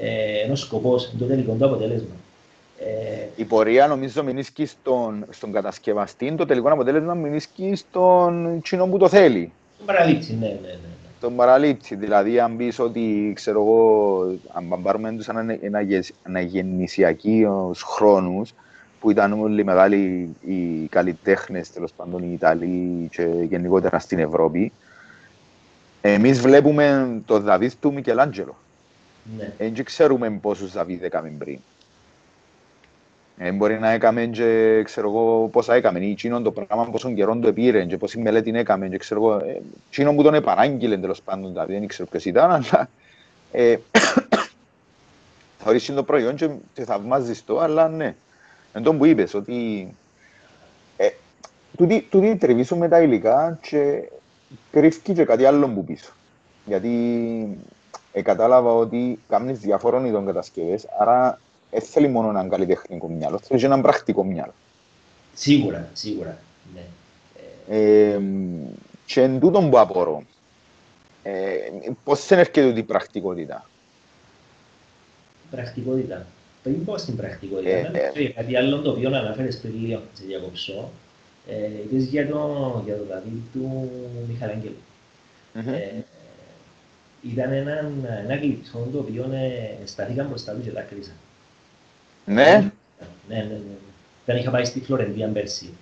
ε, ένα σκοπός, το τελικό το αποτέλεσμα. Ε, η πορεία νομίζω μηνίσκει στον, στον κατασκευαστή, το τελικό αποτέλεσμα μηνίσκει στον κοινό που το θέλει. Στον παραλήψη, ναι, ναι, ναι τον παραλήψη. Δηλαδή, αν πεις ότι, ξέρω εγώ, αν πάρουμε τους αναγεννησιακούς χρόνους, που ήταν όλοι μεγάλοι οι καλλιτέχνες, τέλος πάντων οι Ιταλοί και γενικότερα στην Ευρώπη, εμείς βλέπουμε το Δαβίδ του Μικελάντζελο. Ναι. Δεν ξέρουμε πόσους Δαβίδ έκαμε πριν. Ε, μπορεί να έκαμε και ξέρω εγώ πόσα έκαμε ή εκείνον το πράγμα πόσο καιρό το επήρε και πόση μελέτη έκαμε και ξέρω εγώ ε, εκείνον που τον επανάγγειλε τέλος πάντων δηλαδή δεν ξέρω ποιος ήταν αλλά ε, θα ορίσει το προϊόν και, και θαυμάζεις το αλλά ναι. Εν τόν που είπες ότι ε, τούτοι, τούτοι τρεβήσουν τα υλικά και κρύφκει και κάτι άλλο που πίσω γιατί ε, κατάλαβα ότι κάνεις διαφόρων ειδών κατασκευές άρα δεν θέλει μόνο έναν καλλιτεχνικό μυαλό, θέλει και έναν πρακτικό μυαλό. Σίγουρα, σίγουρα. Ναι. Ε, και εν τούτον που απορώ, ε, πώς δεν έρχεται η πρακτικότητα; Πρακτικότητα. Πριν πω στην πρακτικότητα, ε, ε, κάτι άλλο το οποίο αναφέρεις πριν λίγο, σε διακόψω, ε, είπες για το, για το Δαβίδ του Μιχαλαγγέλου. Mm-hmm. Ε, ήταν ένα, ένα γλυπτό το οποίο ε, στάθηκαν μπροστά του και δάκρυσαν. Ναι. Ναι, ναι, ναι. Δεν είχα πάει στη Φλωρεντία πέρσι.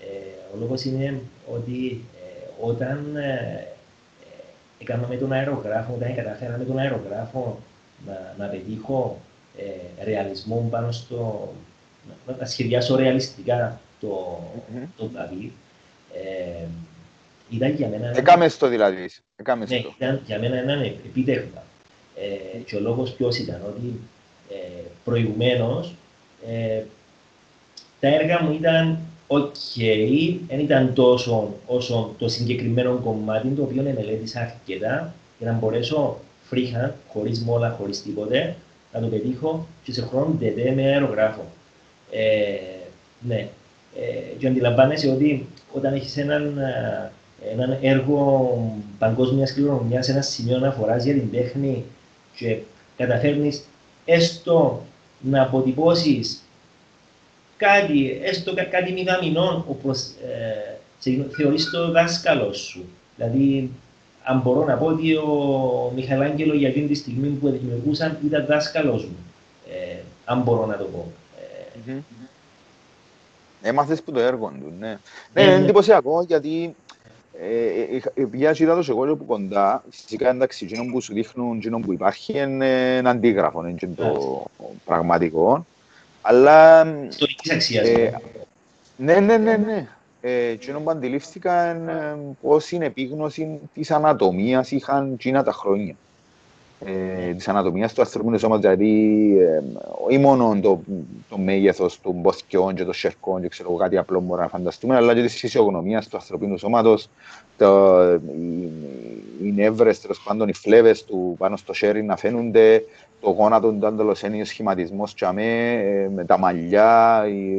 Ε, ο λόγος είναι ότι ε, όταν ε, ε, έκανα τον αερογράφο, όταν καταφέρα με τον αερογράφο να, να πετύχω ε, ρεαλισμό πάνω στο. να, να σχεδιάσω ρεαλιστικά το, mm-hmm. το Δαβίδ. Ε, ήταν για μένα. Έκαμε το δηλαδή. Έκαμε ναι, το. ήταν για μένα ένα επίτευγμα. Ε, και ο λόγος ποιος ήταν, ότι ε, προηγουμένως, ε, τα έργα μου ήταν ok, δεν ήταν τόσο όσο το συγκεκριμένο κομμάτι το οποίο μελέτησα αρκετά για να μπορέσω φρίχα, χωρίς μόλα, χωρίς τίποτε, να το πετύχω και σε χρόνο τετέ με αερογράφο. Ε, ναι. Ε, και αντιλαμβάνεσαι ότι όταν έχεις έναν, ε, έναν έργο παγκόσμιας κληρονομιάς, ένα σημείο αναφοράς για την τέχνη και καταφέρνεις έστω να αποτυπώσεις κάτι, έστω κάτι μηδαμινό, όπως ε, θεωρείς το δάσκαλο σου. Δηλαδή, αν μπορώ να πω ότι ο Μιχαλάγγελο για εκείνη τη στιγμή που δημιουργούσαν ήταν δάσκαλος μου. Ε, αν μπορώ να το πω. Έμαθες που το έργο του, ναι. Ναι, είναι εντυπωσιακό γιατί επειδή είδα το σε εγώ που κοντά, φυσικά εντάξει, εκείνο που σου δείχνουν, εκείνο που υπάρχει είναι ένα αντίγραφο, είναι το πραγματικό. Αλλά... Ιστορικής αξίας. Ναι, ναι, ναι, ναι. Εκείνο που αντιλήφθηκα είναι πώς είναι επίγνωση της ανατομίας είχαν εκείνα τα χρόνια ε, της ανατομίας του ανθρώπινου σώματος, δηλαδή ε, όχι μόνο το, το μέγεθος των μποθιών και των σερκών και ξέρω κάτι απλό μπορούμε να φανταστούμε, αλλά και της φυσιογνωμίας του ανθρωπίνου σώματος, το, οι, οι νεύρες, τέλος πάντων οι φλέβες του πάνω στο χέρι να φαίνονται, το γόνατο του αντελοσένιο σχηματισμός τσαμέ, ε, με τα μαλλιά, η,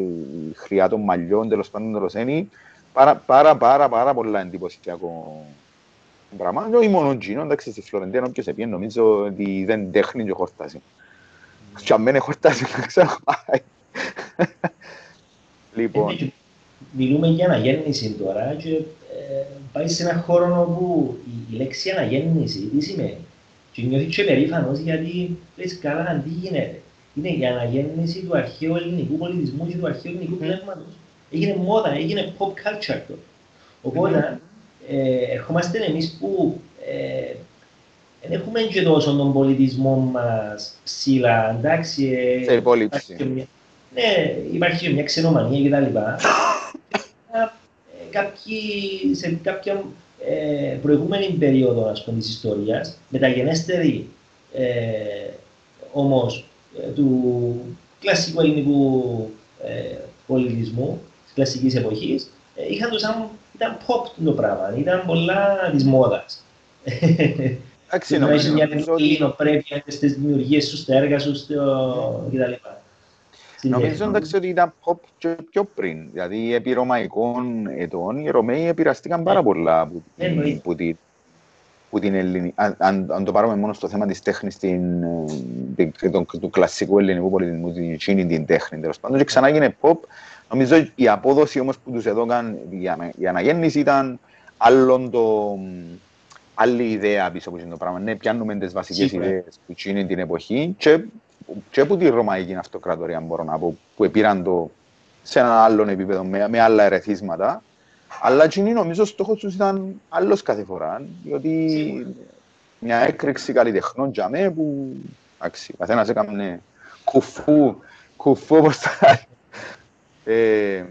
η χρειά των μαλλιών, τέλος πάντων αντελοσένη, πάρα, πάρα, πάρα, πάρα πολλά εντυπωσιακό πράγμα. Όχι μόνο Τζίνο, εντάξει, στη Φλωρεντία όποιος επίε νομίζω ότι δεν τέχνει και χορτάζει. Και αν δεν χορτάζει, δεν ξέρω πάει. Λοιπόν. Μιλούμε για αναγέννηση τώρα και ε, πάει σε ένα χώρο όπου η, η λέξη αναγέννηση τι σημαίνει; Και νιώθεις και περήφανος γιατί λες καλά τι γίνεται; Είναι η αναγέννηση του αρχαίου ελληνικού πολιτισμού και του αρχαίου ελληνικού πνεύματος. Έγινε μόδα, έγινε pop culture τώρα. Οπότε ε, ερχόμαστε εμείς που ε, δεν έχουμε και τόσο τον πολιτισμό μας ψηλά, εντάξει. Ε, σε υπόλοιψη. Ναι, υπάρχει και μια ξενομανία κτλ. Κάποιοι, σε κάποια ε, προηγούμενη περίοδο ας πούμε, της ιστορίας, μεταγενέστερη ε, όμως ε, του κλασικού ελληνικού ε, πολιτισμού, της κλασικής εποχής, ε, είχαν το σαν ήταν pop το πράγμα, ήταν πολλά της μόδας. Εντάξει, νομίζω μια πρέπει στις δημιουργίες σου, στα έργα σου κτλ. Νομίζω εντάξει ότι ήταν pop και πιο πριν, δηλαδή επί ρωμαϊκών ετών οι Ρωμαίοι επηρεαστήκαν πάρα πολλά από την που την Ελληνική, αν, αν, το πάρουμε μόνο στο θέμα της τέχνης την, την, του, του κλασικού ελληνικού πολιτισμού, την, την, την τέχνη τέλος πάντων και ξανά έγινε pop Νομίζω η απόδοση όμως που τους έδωκαν η αναγέννηση ήταν άλλον το, άλλη ιδέα πίσω από το πράγμα. Ναι, πιάνουμε τις βασικές ιδέες που είναι την εποχή και, και από τη Ρωμαϊκή Αυτοκρατορία μπορώ να πω, που επήραν το σε ένα άλλο επίπεδο με, με άλλα ερεθίσματα. Αλλά εκείνοι νομίζω ο στόχος τους ήταν άλλος κάθε φορά, διότι μια έκρηξη καλλιτεχνών για μέ που εντάξει, καθένας έκανε κουφού, κουφού όπως τα ε,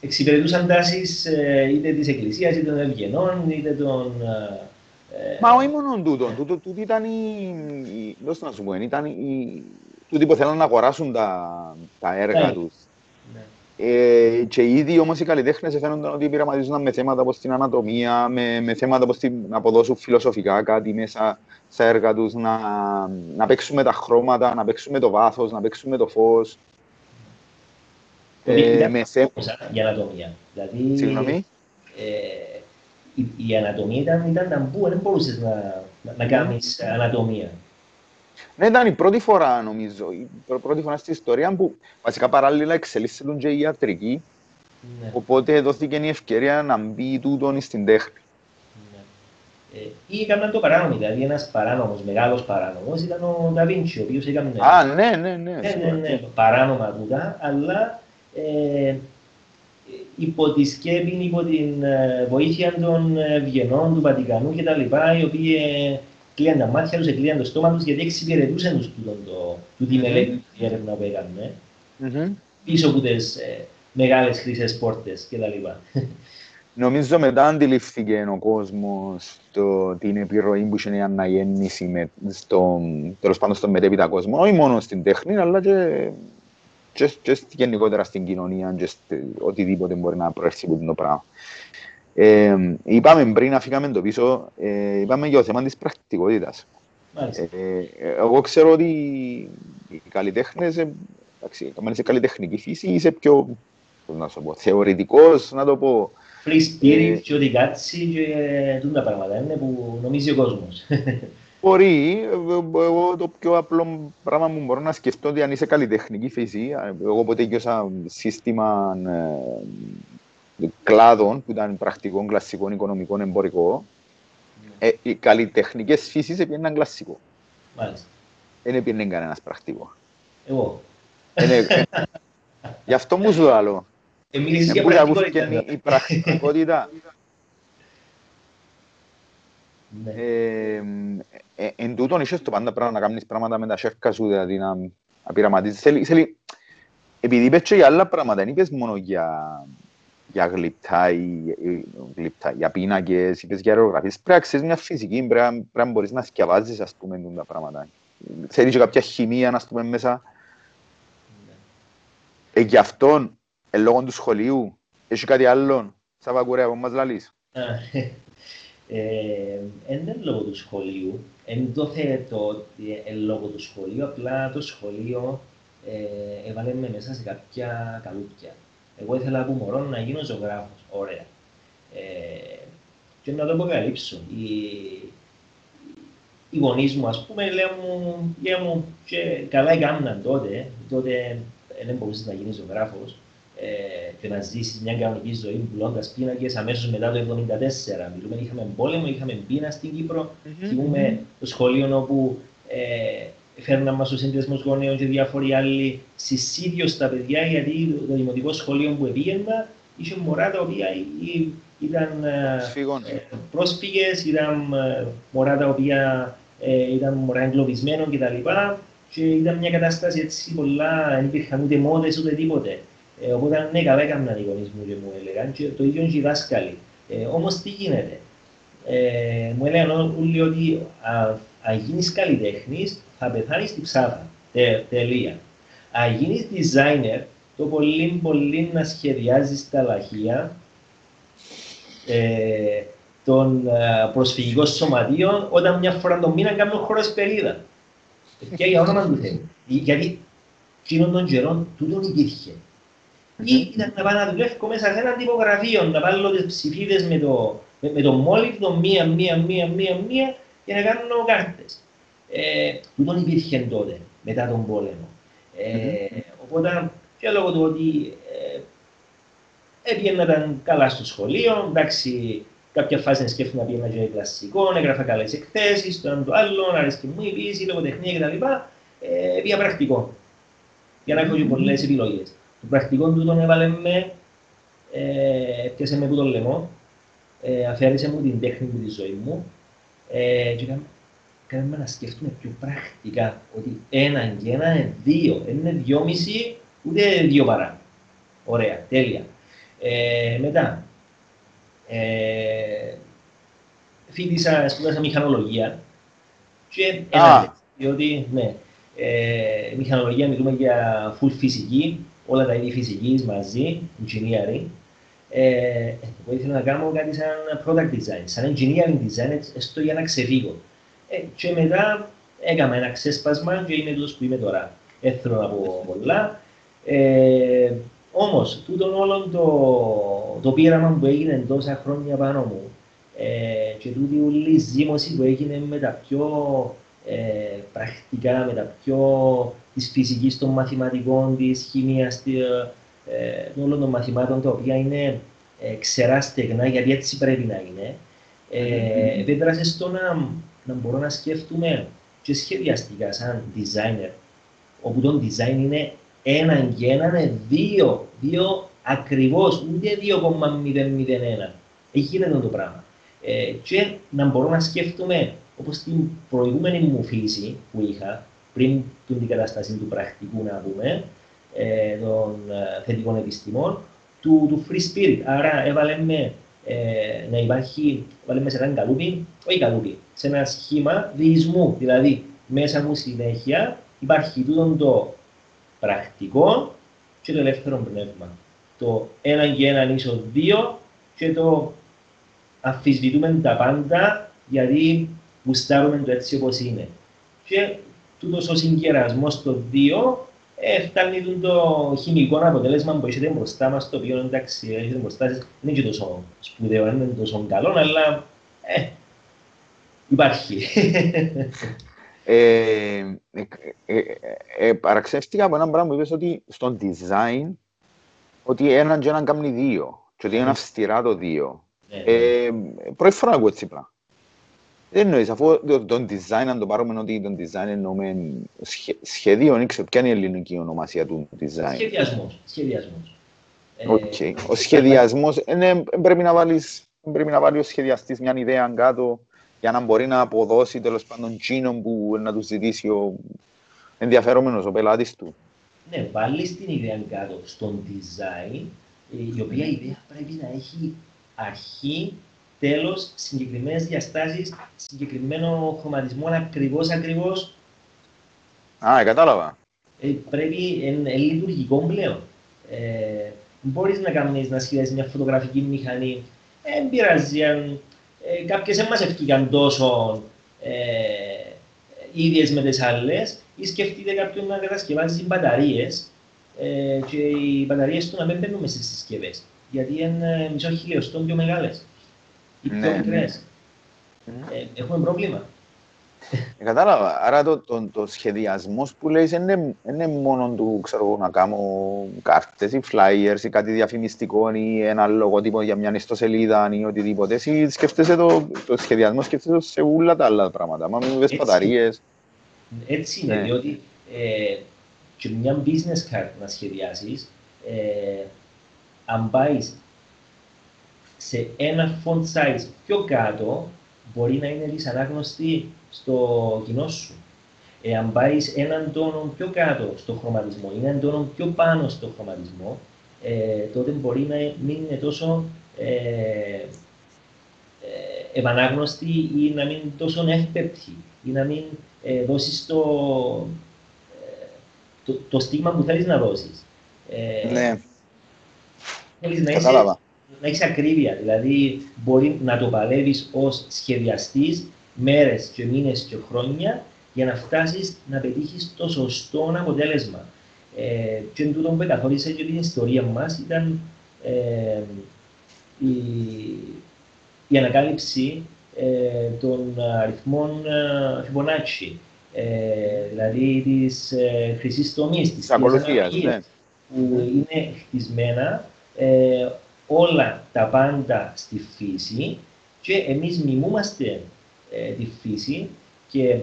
Εξυπηρετούσαν τάσεις ε, είτε της Εκκλησίας, είτε των Ευγενών, είτε των... Ε, Μα όχι μόνο τούτο. Τούτο, τούτο ήταν η... Δώσ' να σου πω, ήταν η... Τούτοι που θέλουν να αγοράσουν τα, τα έργα ναι. τους. Ναι. Ε, και ήδη όμως οι καλλιτέχνες φαίνονταν ότι πειραματίζονταν με θέματα όπως την ανατομία, με, με θέματα όπως την, να αποδώσουν φιλοσοφικά κάτι μέσα στα έργα τους, να, να παίξουμε τα χρώματα, να παίξουμε το βάθος, να παίξουμε το φως. Ε, με σε... Η ανατομία. Δηλαδή, Συγγνώμη. Ε, η, η, ανατομία ήταν, ήταν ταμπού, δεν μπορούσες να, να, να κάνεις ανατομία. Ναι, ήταν η πρώτη φορά, νομίζω, η πρώτη φορά στην ιστορία που βασικά παράλληλα εξελίσσεται και η ιατρική, ναι. οπότε δόθηκε η ευκαιρία να μπει τούτον στην τέχνη. Ναι. Ε, ή έκαναν το παράνομο, δηλαδή ένας παράνομος, μεγάλος παράνομος ήταν ο Νταβίντσι, ο οποίος έκανε... Α, ναι, ναι, ναι. Ναι, ναι, ναι, παράνομα τούτα, αλλά ε, υπό τη σκέπη, υπό την ε, βοήθεια των ευγενών του Βατικανού κτλ. οι οποίοι ε, κλείαν τα μάτια τους, κλείαν το στόμα τους, γιατί εξυπηρετούσαν τους το, το, του τη μελέτη, τη έρευνα που έκαναν. Mm-hmm. Πίσω από τις ε, μεγάλες χρυσές πόρτες κτλ. Νομίζω μετά αντιληφθήκε ο κόσμος την επιρροή που είχε η αναγέννηση με, στο, τέλος πάντων στον μετέπειτα κόσμο, όχι μόνο στην τέχνη, αλλά και και, και γενικότερα στην κοινωνία και οτιδήποτε μπορεί να προέρχεται από το πράγμα. Ε, είπαμε πριν να φύγαμε το πίσω, ε, είπαμε για το θέμα της πρακτικότητας. Ε, εγώ ξέρω ότι οι καλλιτέχνες, ε, εντάξει, αν είσαι καλλιτεχνική φύση, είσαι πιο, να σου πω, θεωρητικός, να το πω. Free spirit, και ότι κάτσει και τα πράγματα είναι που νομίζει ο κόσμος. Μπορεί, εγώ το πιο απλό πράγμα που μπορώ να σκεφτώ ότι αν είσαι καλλιτεχνική φύση, εγώ ποτέ έκανα σύστημα ε, κλάδων που ήταν πρακτικό, κλασικό, οικονομικό, εμπορικό, ε, οι καλλιτεχνικές φύσεις έπαιρναν κλασικό. Μάλιστα. Δεν έπαιρνε κανένας πρακτικό. Εγώ. Γι' αυτό μου σου άλλο. Εμείς για πραγματικότητα. Η πραγματικότητα. Ναι. Εν τούτον είσαι το πάντα πράγμα να κάνεις πράγματα με τα σέρκα σου, δηλαδή να πειραματίζεις. Θέλει, επειδή είπες και για άλλα πράγματα, δεν είπες μόνο για, για γλυπτά ή γλυπτά, για πίνακες, είπες για αερογραφίες. Πρέπει να ξέρεις μια φυσική, πρέπει να μπορείς να σκευάζεις, ας πούμε, τα πράγματα. Θέλει και κάποια χημεία, να πούμε, μέσα. Ε, γι' αυτόν, ε, λόγω του σχολείου, έχεις κάτι άλλο, Σαββακουρέα, που μας λαλείς. Δεν είναι λόγω του σχολείου, δεν το θέτω ότι είναι λόγω του σχολείου, απλά το σχολείο ε, έβαλε με μέσα σε κάποια καλούπια. Εγώ ήθελα από μωρό να γίνω ζωγράφος, ωραία. Ε, και να το αποκαλύψω. Οι, οι γονείς μου, ας πούμε, λέω μου, λέω μου και καλά έκαναν τότε, τότε δεν μπορούσες να γίνεις ζωγράφος ε, και να ζήσεις μια κανονική ζωή πουλώντας πίνακες αμέσως μετά το 1974. Μιλούμε, είχαμε πόλεμο, είχαμε πείνα στην Κύπρο, mm-hmm. θυμούμε το σχολείο όπου ε, φέρναν μας ο σύνδεσμος γονέων και διάφοροι άλλοι συσίδιος στα παιδιά, γιατί το δημοτικό σχολείο που πήγαινα είχε μωρά τα οποία ήταν ε, πρόσφυγες, ήταν ε, μωρά τα οποία ε, ήταν μωρά εγκλωβισμένων κτλ. Και ήταν μια κατάσταση έτσι πολλά, δεν υπήρχαν ούτε μόδες ούτε τίποτε. Ε, οπότε ναι, καλά έκαναν οι γονείς μου και μου έλεγαν και το ίδιο και οι δάσκαλοι. Ε, όμως τι γίνεται; Ε, μου έλεγαν όλοι ότι αν γίνεις καλλιτέχνης θα πεθάνεις στην ψάθα. Τε, τελεία. Αν γίνεις designer, το πολύ πολύ να σχεδιάζεις τα λαχεία ε, των ε, προσφυγικών σωματείων όταν μια φορά το μήνα κάνουν χώρο περίδα. Και για όνομα του Θεού. Γιατί εκείνον των καιρών τούτον υπήρχε. Ή ήταν να πάω να δουλεύω μέσα σε ένα τυπογραφείο, να βάλω τις ψηφίδες με το, με, με το μόλιβδο μία, μία, μία, μία, μία και να κάνω κάρτες. Ε, τούτον υπήρχε τότε, μετά τον πόλεμο. Ε, οπότε, και λόγω του ότι ε, έπιανα καλά στο σχολείο, εντάξει, κάποια φάση να σκέφτομαι να πήγαινα και κλασικό, έγραφα καλές εκθέσεις, το ένα το άλλο, αρέσκει μου η ποιήση, λογοτεχνία κτλ. Ε, πήγα πρακτικό, για να έχω και πολλές επιλογές. Το πρακτικό του τον έβαλε με, ε, πιάσε με που τον λαιμό, ε, αφαίρεσε μου την τέχνη μου τη ζωή μου ε, και κάναμε να σκεφτούμε πιο πρακτικά ότι ένα και ένα είναι δύο, δεν είναι δυόμιση ούτε δύο παρά. Ωραία, τέλεια. Ε, μετά, ε, φίτησα, σπούδασα μηχανολογία και ένα διότι, ναι, ε, μηχανολογία μιλούμε για full φυσική, όλα τα είδη φυσικής μαζί, engineering. Ε, εγώ ήθελα να κάνω κάτι σαν product design, σαν engineering design, έστω για να ξεφύγω. Ε, και μετά έκανα ένα ξέσπασμα και είμαι τούτος που είμαι τώρα. Έθελα να πω πολλά. Ε, Όμως, τούτο όλο το, το πείραμα που έγινε τόσα χρόνια πάνω μου ε, και τούτη όλη η ζήμωση που έγινε με τα πιο ε, πρακτικά, με τα πιο της φυσικής των μαθηματικών, της χημίας, ε, όλων των μαθημάτων τα οποία είναι ε, ξερά στεγνά, γιατί έτσι πρέπει να είναι. Ε, επέτρασε στο να, να μπορώ να σκέφτομαι και σχεδιαστικά σαν designer, όπου το design είναι ένα και ένα είναι δύο, δύο ακριβώς, ούτε 2,001. Εκεί γίνεται το πράγμα. Ε, και να μπορώ να σκέφτομαι, όπως την προηγούμενη μου φύση που είχα, πριν την κατάσταση του πρακτικού να πούμε, ε, των ε, θετικών επιστημών, του, του free spirit. Άρα έβαλε με ε, να υπάρχει, έβαλε με σε έναν καλούπι, όχι καλούπι, σε ένα σχήμα διεισμού. Δηλαδή, μέσα μου συνέχεια υπάρχει τούτο το πρακτικό και το ελεύθερο πνεύμα. Το ένα και ένα ίσο δύο και το αμφισβητούμε τα πάντα γιατί γουστάρουμε το έτσι όπως είναι. Και τούτος ο συγκερασμός στο δύο ε, φτάνει το χημικό αποτέλεσμα που έχετε μπροστά μας, το οποίο εντάξει, έχετε μπροστά σας, δεν είναι και τόσο σπουδαίο, δεν είναι τόσο καλό, αλλά ε, υπάρχει. Ε, ε, ε, παραξεύτηκα από έναν πράγμα που είπες ότι στο design ότι έναν και έναν κάνει δύο και ότι είναι αυστηρά το δύο. Πρώτη φορά ακούω έτσι πράγμα. Δεν εννοείς, αφού το, design, αν το πάρουμε ότι το design εννοούμε σχεδίο, δεν ξέρω ποια είναι η ελληνική ονομασία του design. Σχεδιασμός. σχεδιασμός. Okay. ο σχεδιασμός, ναι, πρέπει να βάλεις, πρέπει να βάλει ο σχεδιαστής μια ιδέα κάτω για να μπορεί να αποδώσει τέλος πάντων τσίνο που να τους ζητήσει ο ενδιαφερόμενος, ο πελάτης του. Ναι, βάλει την ιδέα κάτω στον design, η οποία ιδέα πρέπει να έχει αρχή, τέλος, συγκεκριμένες διαστάσεις, συγκεκριμένο χρωματισμό, ακριβώς ακριβώς. Α, κατάλαβα. Ε, πρέπει, είναι ε, λειτουργικό πλέον. Ε, μπορείς να κάνεις να σχεδιάσεις μια φωτογραφική μηχανή, δεν πειράζει αν ε, κάποιες δεν μας ευκήκαν τόσο ε, ίδιες με τις άλλες ή σκεφτείτε κάποιον να κατασκευάζει μπαταρίες ε, και οι μπαταρίες του να μην μπαίνουν μέσα στις συσκευές γιατί είναι μισό χιλιοστό πιο μεγάλες ή πιο ναι, μικρές. Ναι. Ε, έχουμε πρόβλημα. Ε, κατάλαβα. Άρα το, το, το σχεδιασμός που λέει δεν είναι μόνο του ξέρω, να κάνω κάρτες ή flyers ή κάτι διαφημιστικό ή ένα λογότυπο για μια ιστοσελίδα ή οτιδήποτε. Εσύ σκέφτεσαι το, το σχεδιασμό, σκέφτεσαι σε όλα τα άλλα πράγματα. Μα μην βες μπαταρίες. Έτσι είναι, ναι. διότι ε, και μια business card να σχεδιάσεις, ε, αν πάεις σε ένα font size πιο κάτω, μπορεί να είναι δυσανάγνωστη στο κοινό σου. Εάν πάεις έναν τόνο πιο κάτω στο χρωματισμό ή έναν τόνο πιο πάνω στο χρωματισμό, ε, τότε μπορεί να μην είναι τόσο ε, ε, ευανάγνωστη ή να μην τόσο εύπεπτη ή να μην ε, δώσεις το, ε, το, το, στίγμα που θέλεις να δώσεις. Ε, ναι. Θέλεις να είσαι, να έχεις ακρίβεια, δηλαδή μπορεί να το παλεύεις ως σχεδιαστής μέρες και μήνες και χρόνια για να φτάσεις να πετύχεις το σωστό αποτέλεσμα. Ε, και τούτο που καθόρισε και την ιστορία μας ήταν ε, η, η ανακάλυψη ε, των αριθμών ε, Fibonacci, ε, δηλαδή της ε, χρυσής τομής, της ναι. που είναι χτισμένα ε, όλα τα πάντα στη φύση και εμείς μιμούμαστε ε, τη φύση και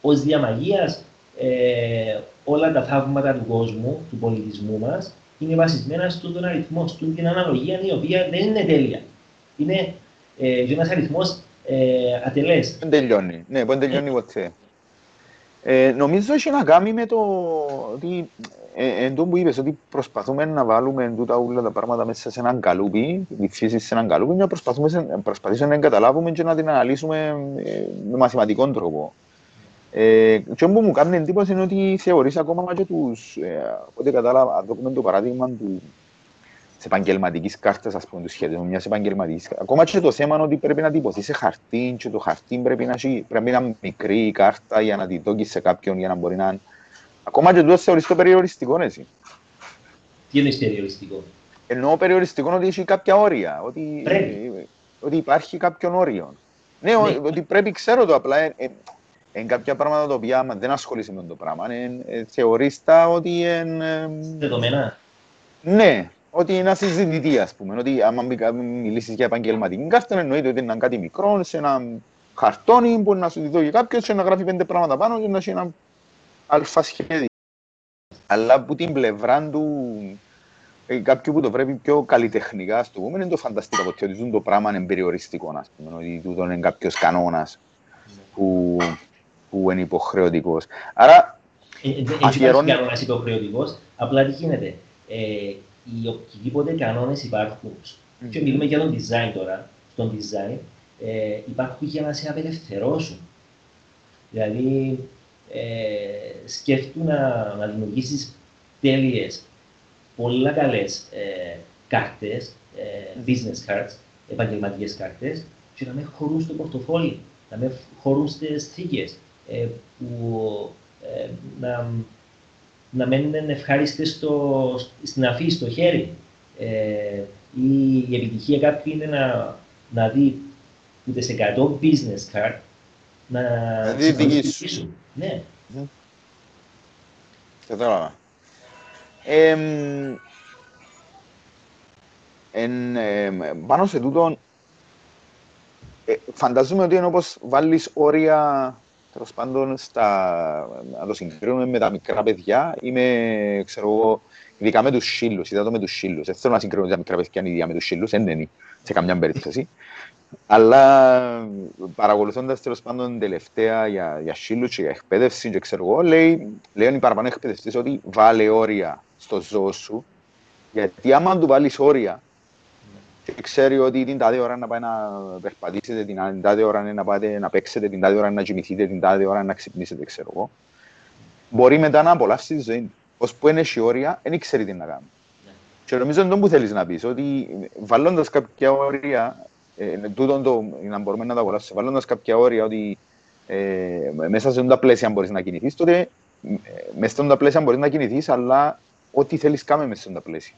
ως διαμαγείας ε, όλα τα θαύματα του κόσμου, του πολιτισμού μας, είναι βασισμένα στον αριθμό, στην αναλογία η οποία δεν είναι τέλεια. Είναι ε, ένας αριθμός ε, ατελές. Δεν τελειώνει. Ναι, δεν τελειώνει ποτέ. Ε, νομίζω έχει να κάνει με το ότι ε, εν τω που είπες ότι προσπαθούμε να βάλουμε τούτα όλα τα πράγματα μέσα σε έναν καλούπι, τη φύση σε έναν καλούπι, να προσπαθούμε, προσπαθήσουμε να καταλάβουμε και να την αναλύσουμε ε, με μαθηματικό τρόπο. Ε, και όμως μου κάνει εντύπωση είναι ότι θεωρείς ακόμα και τους, ε, ό,τι κατάλαβα, δούμε το παράδειγμα του, της επαγγελματικής κάρτας, ας πούμε, του σχέδιου, μιας επαγγελματικής. Ακόμα και το θέμα είναι ότι πρέπει να τυπωθεί σε χαρτί και το χαρτί πρέπει να, πρέπει να είναι μικρή η κάρτα για να τη δώσει σε κάποιον για να μπορεί να Ακόμα και τούτος θεωρείς το περιοριστικό, εσύ. Τι είναι περιοριστικό; Εννοώ περιοριστικό ότι έχει κάποια όρια. Ότι, ότι υπάρχει κάποιον όριο. Ναι, ναι, ότι πρέπει, ξέρω το απλά. Είναι ε, ε, κάποια πράγματα τα οποία δεν ασχολείσαι με το πράγμα. Ε, θεωρείς τα ότι είναι... Δεδομένα. Ναι, ότι είναι ασυζητητή, ας πούμε. Ότι άμα μιλήσεις για επαγγελματική κάρτα, εννοείται ότι είναι κάτι μικρό, σε ένα χαρτόνι που να σου δει και κάποιος και να γράφει πέντε πράγματα πάνω και να έχει ένα αλφα σχέδιο. Αλλά από την πλευρά του ε, κάποιου που το πρέπει πιο καλλιτεχνικά, στο πούμε, είναι το φανταστικό ότι ότι το πράγμα είναι περιοριστικό, ας πούμε, ότι τούτο είναι κάποιος κανόνας που, που είναι υποχρεωτικός. Άρα, ε, ε, δεν αφιερώνει... υπάρχει κανόνας υποχρεωτικός, απλά τι γίνεται. Ε, οι οποιοδήποτε κανόνες υπάρχουν, mm. και μιλούμε για τον design τώρα, στον design, ε, υπάρχουν για να σε απελευθερώσουν. Δηλαδή, ε, σκέφτου να, να δημιουργήσεις τέλειες, πολλά καλές ε, κάρτες, ε, business cards, επαγγελματικές κάρτες, και να μην χωρούν στο πορτοφόλι, να μην χωρούν στις θήκες, ε, που ε, να, να μένουν ευχάριστες στην αφή, στο χέρι. Ε, ή η επιτυχία κάποιου είναι να, να δει ούτε σε 100 business card να δει σου. Ναι. Κατάλαβα. Ε, εν, ε, πάνω σε τούτο, ε, φανταζούμε ότι είναι όπως βάλεις όρια τέλος πάντων στα, να το συγκρίνουμε με τα μικρά παιδιά ή με, ξέρω εγώ, ειδικά με τους σύλλους, είδα το με τους σύλλους. Δεν θέλω να συγκρίνω τα μικρά παιδιά ίδια με τους σύλλους, δεν είναι σε καμιά περίπτωση. Αλλά παρακολουθώντας τέλος πάντων τελευταία για, για σύλλου και για εκπαίδευση, και ξέρω εγώ, λέει, λέει οι παραπάνω εκπαιδευτής ότι βάλε όρια στο ζώο σου. Γιατί άμα του βάλεις όρια, και ξέρει ότι την τάδε ώρα να πάει να περπατήσετε, την τάδε ώρα να πάτε να παίξετε, την τάδε ώρα να κοιμηθείτε, την τάδε ώρα να ξυπνήσετε, ξέρω εγώ. Μπορεί μετά να απολαύσει τη ζωή του. Ω που είναι η όρια, δεν ξέρει τι να κάνει. Ναι. Και νομίζω είναι το που θέλεις να πεις, ότι βαλώντας κάποια όρια, ε, τούτον το, να μπορούμε να το αγοράσουμε, βαλώντα κάποια όρια ότι ε, μέσα σε τα πλαίσια μπορείς να κινηθείς, τότε ε, μέσα σε τα πλαίσια μπορείς να κινηθείς, αλλά ό,τι θέλεις κάμε μέσα σε τα πλαίσια.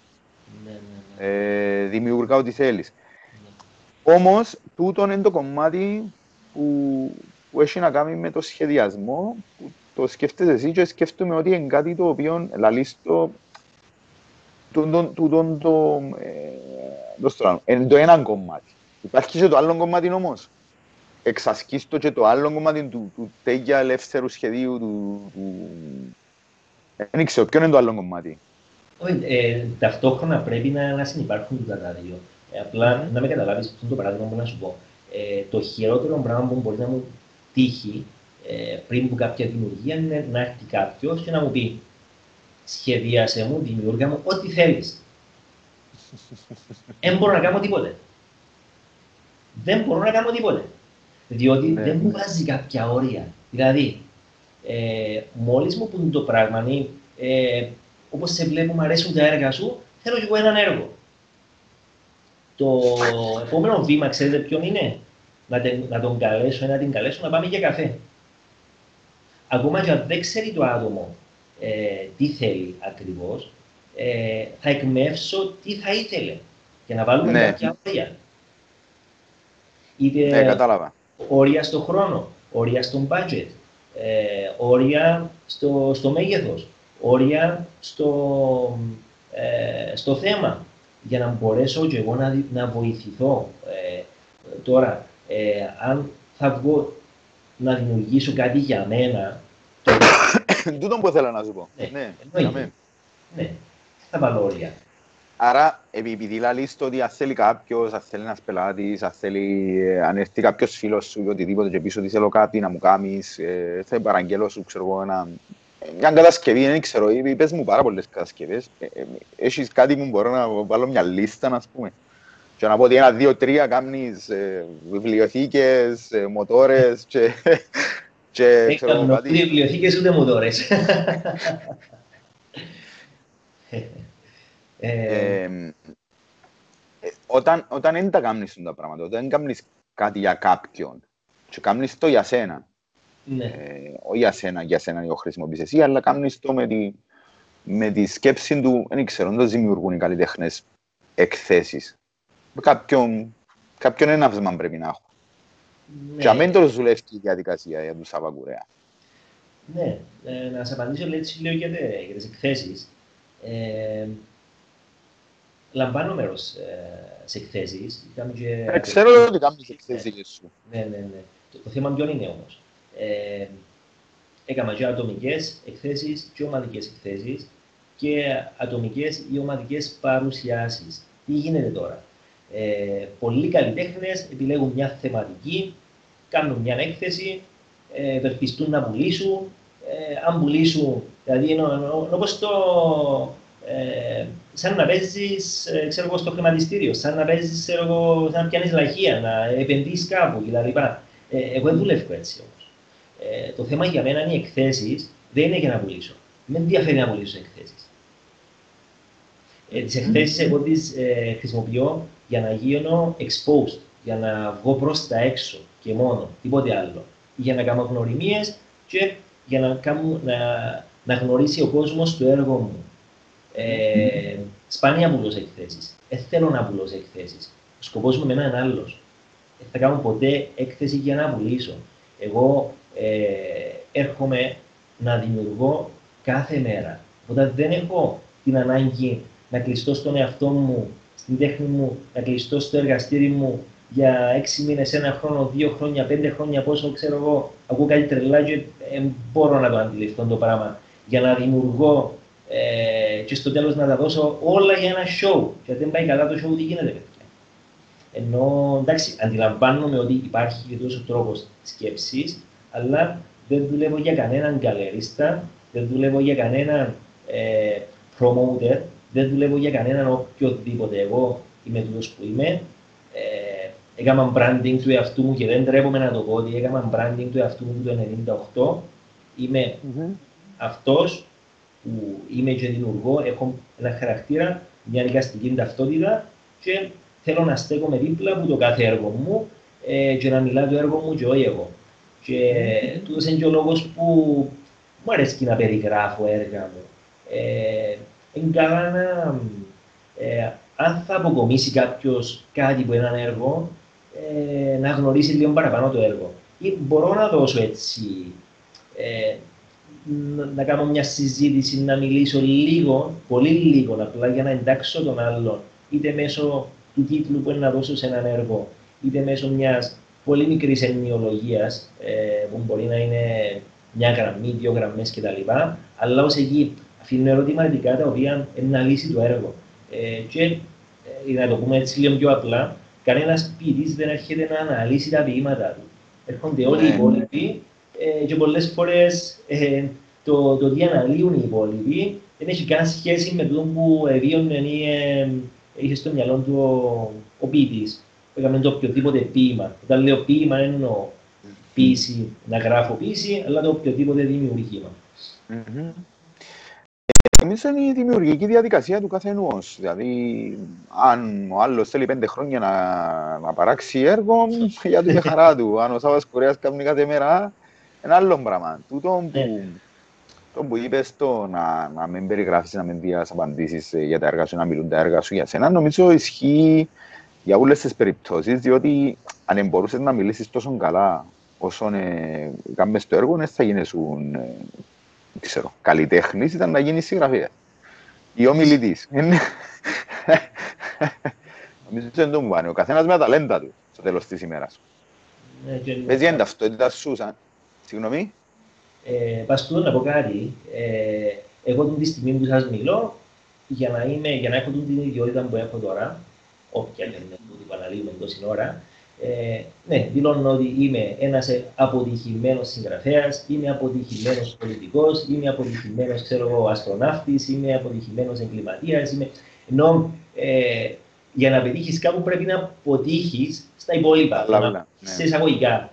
Ναι, ναι, ναι. Ε, δημιουργά ό,τι θέλεις. Ναι. Όμως, τούτο είναι το κομμάτι που, που έχει να κάνει με το σχεδιασμό, που το σκέφτεσαι εσύ και σκέφτομαι ότι είναι κάτι το οποίο λαλίστο το, το, το, το, το, ε, το, είναι το ένα κομμάτι. Υπάρχει και το άλλο κομμάτι όμως. Εξασκείς το και το άλλο κομμάτι του, του τέγια ελεύθερου σχεδίου του... του... Δεν ξέρω, ποιο είναι το άλλο κομμάτι. Ε, ταυτόχρονα πρέπει να, να συνεπάρχουν τα δύο. Ε, απλά να με καταλάβεις αυτό το παράδειγμα που να σου πω. Ε, το χειρότερο πράγμα που μπορεί να μου τύχει ε, πριν από κάποια δημιουργία είναι να έρθει κάποιος και να μου πει σχεδίασε μου, δημιούργα μου, ό,τι θέλεις. Δεν μπορώ να κάνω τίποτε δεν μπορώ να κάνω τίποτε. Διότι ναι. δεν μου βάζει κάποια όρια. Δηλαδή, ε, μόλις μου πούν το πράγμα, ε, όπως σε βλέπω, μου αρέσουν τα έργα σου, θέλω και εγώ έναν έργο. Το επόμενο βήμα, ξέρετε ποιον είναι, να, τε, να τον καλέσω ή να την καλέσω να πάμε για καφέ. Ακόμα και αν δεν ξέρει το άτομο ε, τι θέλει ακριβώς, ε, θα εκμεύσω τι θα ήθελε για να βάλουμε ναι. κάποια όρια είτε ναι, κατάλαβα. όρια στο χρόνο, όρια στο budget, ε, όρια στο, στο μέγεθος, όρια στο, ε, στο θέμα, για να μπορέσω και εγώ να, να βοηθηθώ. Ε, τώρα, ε, αν θα βγω να δημιουργήσω κάτι για μένα... Τούτο που θέλω να σου πω. Ναι, ναι, ναι, θα βάλω όρια. Άρα, επειδή λαλείς το ότι αν θέλει κάποιος, αν θέλει ένας πελάτης, αν, θέλει, ε, αν έρθει κάποιος φίλος σου ή οτιδήποτε και πίσω ότι θέλω κάτι να μου κάνεις, ε, θα παραγγέλω σου, ξέρω εγώ, ένα, μια κατασκευή, δεν ξέρω, ή πες μου πάρα πολλές κατασκευές. Ε, ε, έχεις κάτι που μπορώ να βάλω μια λίστα, ας πούμε. Και να πω ότι ένα, δύο, τρία κάνεις ε, βιβλιοθήκες, ε, μοτόρες και... και ξέρω, κάτι... βιβλιοθήκες ούτε μοτόρες. Ε, ε, όταν, όταν δεν τα κάνεις τα πράγματα, όταν δεν κάνεις κάτι για κάποιον και κάνεις το για σένα, ναι. ε, όχι για σένα, για σένα το χρησιμοποιείς εσύ, αλλά κάνεις το με τη, με τη σκέψη του, δεν ξέρω, δεν δημιουργούν οι καλλιτέχνες εκθέσεις. Κάποιον, κάποιον έναυσμα πρέπει να έχω. Ναι. Και αμέν το δουλεύει η διαδικασία για τους Σαββακουρέα. Ναι, ε, να σας απαντήσω έτσι λίγο για, για τις εκθέσεις. Ε, λαμβάνω μέρο ε, σε εκθέσεις. Ε, ξέρω ότι κάνει εκθέσεις σου. Ναι, ναι, ναι. Το, το θέμα ποιο είναι όμως. Ε, έκανα και ατομικές εκθέσεις και ομαδικές εκθέσεις και ατομικές ή ομαδικές παρουσιάσεις. Τι γίνεται τώρα; Ε, πολλοί καλλιτέχνες επιλέγουν μια θεματική, κάνουν μια έκθεση, ε, ευελπιστούν να πουλήσουν. Ε, αν πουλήσουν, δηλαδή όπως το, ε, σαν να παίζεις ε, στο χρηματιστήριο, σαν να παίζεις, σαν να πιάνεις λαχεία, να επενδύσει κάπου κλπ. Ε, εγώ δεν δουλεύω έτσι όμως. Ε, το θέμα για μένα είναι οι εκθέσεις, δεν είναι για να πουλήσω. Με ενδιαφέρει να πουλήσω εκθέσεις. Ε, τις εκθέσεις εγώ τις ε, χρησιμοποιώ για να γίνω exposed, για να βγω προς τα έξω και μόνο, τίποτε άλλο. Για να κάνω γνωριμίες και για να, κάνω, να, να γνωρίσει ο κόσμος το έργο μου. Ε, σπάνια πουλώ εκθέσεις. Δεν θέλω να πουλώ εκθέσεις. Ο σκοπός μου με είναι άλλος. Δεν θα κάνω ποτέ έκθεση για να πουλήσω. Εγώ ε, έρχομαι να δημιουργώ κάθε μέρα. Οπότε δεν έχω την ανάγκη να κλειστώ στον εαυτό μου, στην τέχνη μου, να κλειστώ στο εργαστήρι μου για έξι μήνες, ένα χρόνο, δύο χρόνια, πέντε χρόνια, πόσο ξέρω εγώ, ακούω κάτι τρελά και ε, μπορώ να το αντιληφθώ το πράγμα. Για να δημιουργώ ε, και στο τέλος να τα δώσω όλα για ένα show. Και αν δεν πάει καλά το show, τι γίνεται, παιδιά. Ενώ εντάξει, αντιλαμβάνομαι ότι υπάρχει και τόσος τρόπος σκέψης, αλλά δεν δουλεύω για κανέναν καλερίστα, δεν δουλεύω για κανέναν ε, promoter, δεν δουλεύω για κανέναν οποιοδήποτε. Εγώ είμαι τούτος που είμαι. Ε, έκανα branding του εαυτού μου και δεν τρέπομαι να το πω ότι έκανα branding του εαυτού μου το 1998. Είμαι mm-hmm. αυτός που είμαι και δημιουργώ, έχω ένα χαρακτήρα, μια νοικαστική ταυτότητα και θέλω να στέκομαι δίπλα από το κάθε έργο μου ε, και να μιλάω το έργο μου και όχι εγώ. Και mm-hmm. τούτος είναι και ο λόγος που μου αρέσει να περιγράφω έργα μου. Ε, είναι καλά να, ε, αν θα αποκομίσει κάποιος κάτι από έναν έργο, ε, να γνωρίσει λίγο παραπάνω το έργο. Ή μπορώ να δώσω έτσι, ε, να κάνω μια συζήτηση, να μιλήσω λίγο, πολύ λίγο, απλά για να εντάξω τον άλλον, είτε μέσω του τίτλου που είναι να δώσω σε έναν έργο, είτε μέσω μιας πολύ μικρής ενοιολογία, ε, που μπορεί να είναι μια γραμμή, δύο γραμμές κτλ. Αλλά ως εκεί αφήνω ερωτηματικά τα οποία είναι να λύσει το έργο. Ε, και ε, να το πούμε έτσι λίγο πιο απλά, κανένας ποιητής δεν έρχεται να αναλύσει τα ποίηματά του. Έρχονται όλοι οι ναι. υπόλοιποι ε, και πολλές φορές ε, το, το τι αναλύουν οι υπόλοιποι δεν έχει καν σχέση με το που βίωνε ή ε, είχε στο μυαλό του ο, ο ποιητής. Έκαμε το οποιοδήποτε ποίημα. Όταν λέω ποίημα, δεν εννοώ ποίηση, να γράφω ποίηση, αλλά το οποιοδήποτε δημιουργήμα. Mm-hmm. Νομίζω είναι η δημιουργική διαδικασία του καθενός. Δηλαδή, αν ο άλλος θέλει πέντε χρόνια να, να παράξει έργο, για την χαρά του. Αν ο Σάββας Κορέας κάνει κάθε μέρα, ένα άλλο πράγμα. Τούτο που, ναι. το που είπες το να, να μην περιγράφεις, να μην δεις απαντήσεις για τα έργα σου, να μιλούν τα έργα σου για σένα, νομίζω ισχύει για όλες τις περιπτώσεις, διότι αν μπορούσες να μιλήσεις τόσο καλά όσο ε, κάνεις το έργο, δεν θα γίνεσουν ε, ξέρω, καλλιτέχνης ήταν να γίνεις συγγραφέα. Ή ομιλητής. Νομίζω ότι δεν το μου πάνε. Ο καθένας με τα ταλέντα του στο τέλος της ημέρας. Πες για την ταυτότητας σου, σαν... Συγγνώμη. Ε, Παστούν να πω κάτι. Ε, εγώ την στιγμή που σας μιλώ, για να, είμαι, για να έχω την ιδιότητα που έχω τώρα, όποια και είναι που αναλύουμε τόση ώρα, ε, ναι, δηλώνω ότι είμαι ένας αποτυχημένος συγγραφέας, είμαι αποτυχημένος πολιτικός, είμαι αποτυχημένος αστροναύτης, είμαι αποτυχημένος εγκληματίας. Είμαι... Ενώ ε, για να πετύχεις κάπου πρέπει να αποτύχεις στα υπόλοιπα. Λάβα, ναι. Σε εισαγωγικά.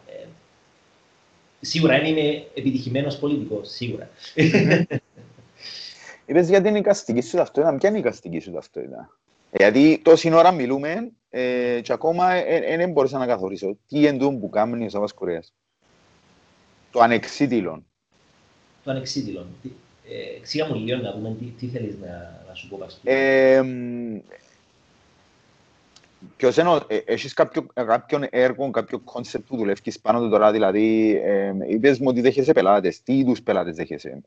Ε, σίγουρα δεν είμαι επιτυχημένος πολιτικός, σίγουρα. Είπες για την εικαστική σου ταυτότητα, ποια είναι η εικαστική σου ταυτότητα; Γιατί τόση ώρα μιλούμε ε, και ακόμα δεν ε, μπορούσα να καθορίσω τι είναι το που κάνει ο Σάββας Κουρέας; Το ανεξίτηλο. Το ανεξίτηλο. Ε, εξήγα μου λίγο να πούμε τι, τι θέλεις να, να σου πω πας. Ε, Ποιος είναι, ε, έχεις κάποιο, κάποιον έργο, κάποιο concept που δουλεύεις πάνω του τώρα, δηλαδή ε, είπες μου ότι δέχεσαι πελάτες, τι είδους πελάτες δέχεσαι;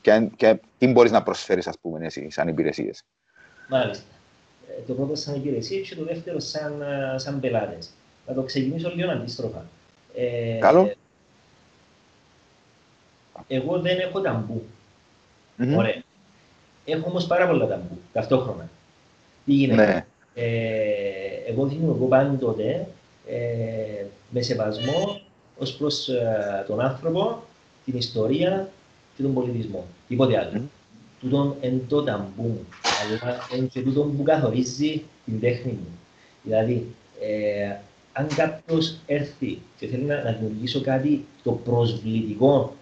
Και, και τι μπορείς να προσφέρεις ας πούμε εσύ σαν υπηρεσίες; Μάλιστα το πρώτο σαν υπηρεσία και το δεύτερο σαν, σαν πελάτες. Να το ξεκινήσω λίγο αντίστροφα. Ε, Καλό. Εγώ δεν έχω ταμπού. Mm-hmm. Ωραία. Έχω όμως πάρα πολλά ταμπού ταυτόχρονα. Τι γίνεται; Ναι. Ε, εγώ δημιουργώ πάντοτε ε, με σεβασμό ως προς ε, τον άνθρωπο, την ιστορία και τον πολιτισμό. Τίποτε άλλο. Mm-hmm. Τούτον εν το ταμπού μου αλλά είναι και τούτο που καθορίζει την τέχνη μου. Δηλαδή, ε, αν κάποιος έρθει και θέλει να, να δημιουργήσω κάτι το προσβλητικό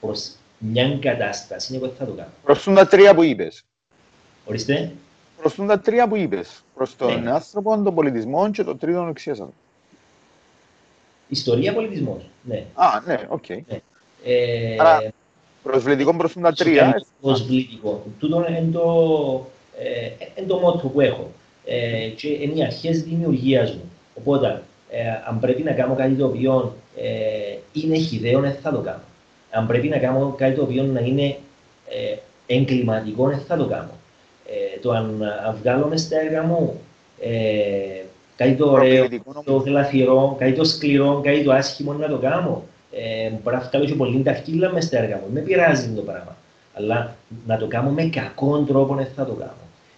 προς μια κατάσταση, εγώ θα το κάνω. Προς τα τρία που είπες. Ορίστε. Προ τα τρία που είπες. Προς τον ναι. άνθρωπο, τον πολιτισμό και το τρίτο εξίασα. Ιστορία, πολιτισμός. Ναι. Α, ναι, OK. Okay. Ναι. Ε, Άρα, Προσβλητικό προς τα τρία. Προσβλητικό. Τούτο είναι το, ε, το μότο που έχω. Ε, και είναι οι αρχές δημιουργίας μου. Οπότε, ε, αν πρέπει να κάνω κάτι το οποίο ε, είναι χιδαίο, δεν θα το κάνω. Αν πρέπει να κάνω κάτι το οποίο να είναι ε, εγκληματικό, δεν θα το κάνω. Ε, το αν, αν βγάλω μες στα έργα μου ε, κάτι το ωραίο, το γλαφυρό, κάτι το σκληρό, κάτι το άσχημο να το κάνω. Ε, μπορεί να φτάσω και πολύ τα χείλα μες στα έργα μου. Με πειράζει το πράγμα. Αλλά να το κάνω με κακόν τρόπο δεν θα το κάνω.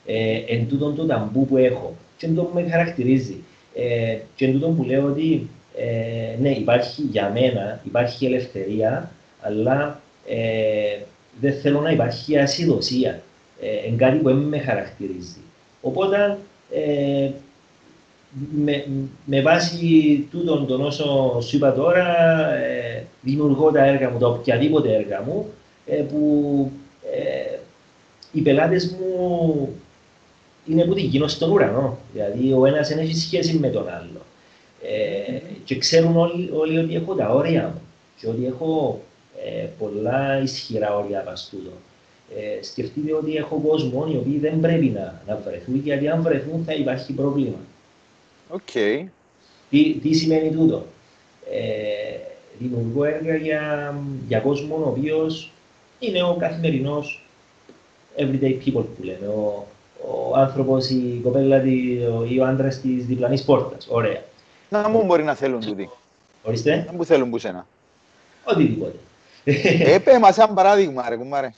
Ε, εν τούτον το ταμπού που έχω και εν που με χαρακτηρίζει. Ε, και εν τούτον που λέω ότι ε, ναι, υπάρχει για μένα, υπάρχει ελευθερία, αλλά ε, δεν θέλω να υπάρχει ασυδοσία. Ε, εν κάτι που με χαρακτηρίζει. Οπότε, ε, με, με βάση τούτον τον όσο σου είπα τώρα, ε, δημιουργώ τα έργα μου, τα οποιαδήποτε έργα μου, ε, που ε, οι πελάτες μου είναι που την γίνω στον ουρανό. Δηλαδή, ο ένας δεν έχει σχέση με τον άλλο. Ε, και ξέρουν όλοι, όλοι ότι έχω τα όρια μου και ότι έχω ε, πολλά ισχυρά όρια από τούτο. Ε, σκεφτείτε ότι έχω κόσμο οι οποίοι δεν πρέπει να, να βρεθούν, γιατί αν βρεθούν θα υπάρχει πρόβλημα. Okay. Τι, τι σημαίνει τούτο; Ε, δημιουργώ έργα για, για κόσμο ο οποίος είναι ο καθημερινός everyday people που λέμε. Ο, ο άνθρωπος, η κοπέλα ή ο άντρας της διπλανής πόρτας. Ωραία. Να μου μπορεί να θέλουν τούτοι. Ορίστε. Να μου θέλουν που σένα. Οτιδήποτε. Έπε μας σαν παράδειγμα ρε κουμάρε.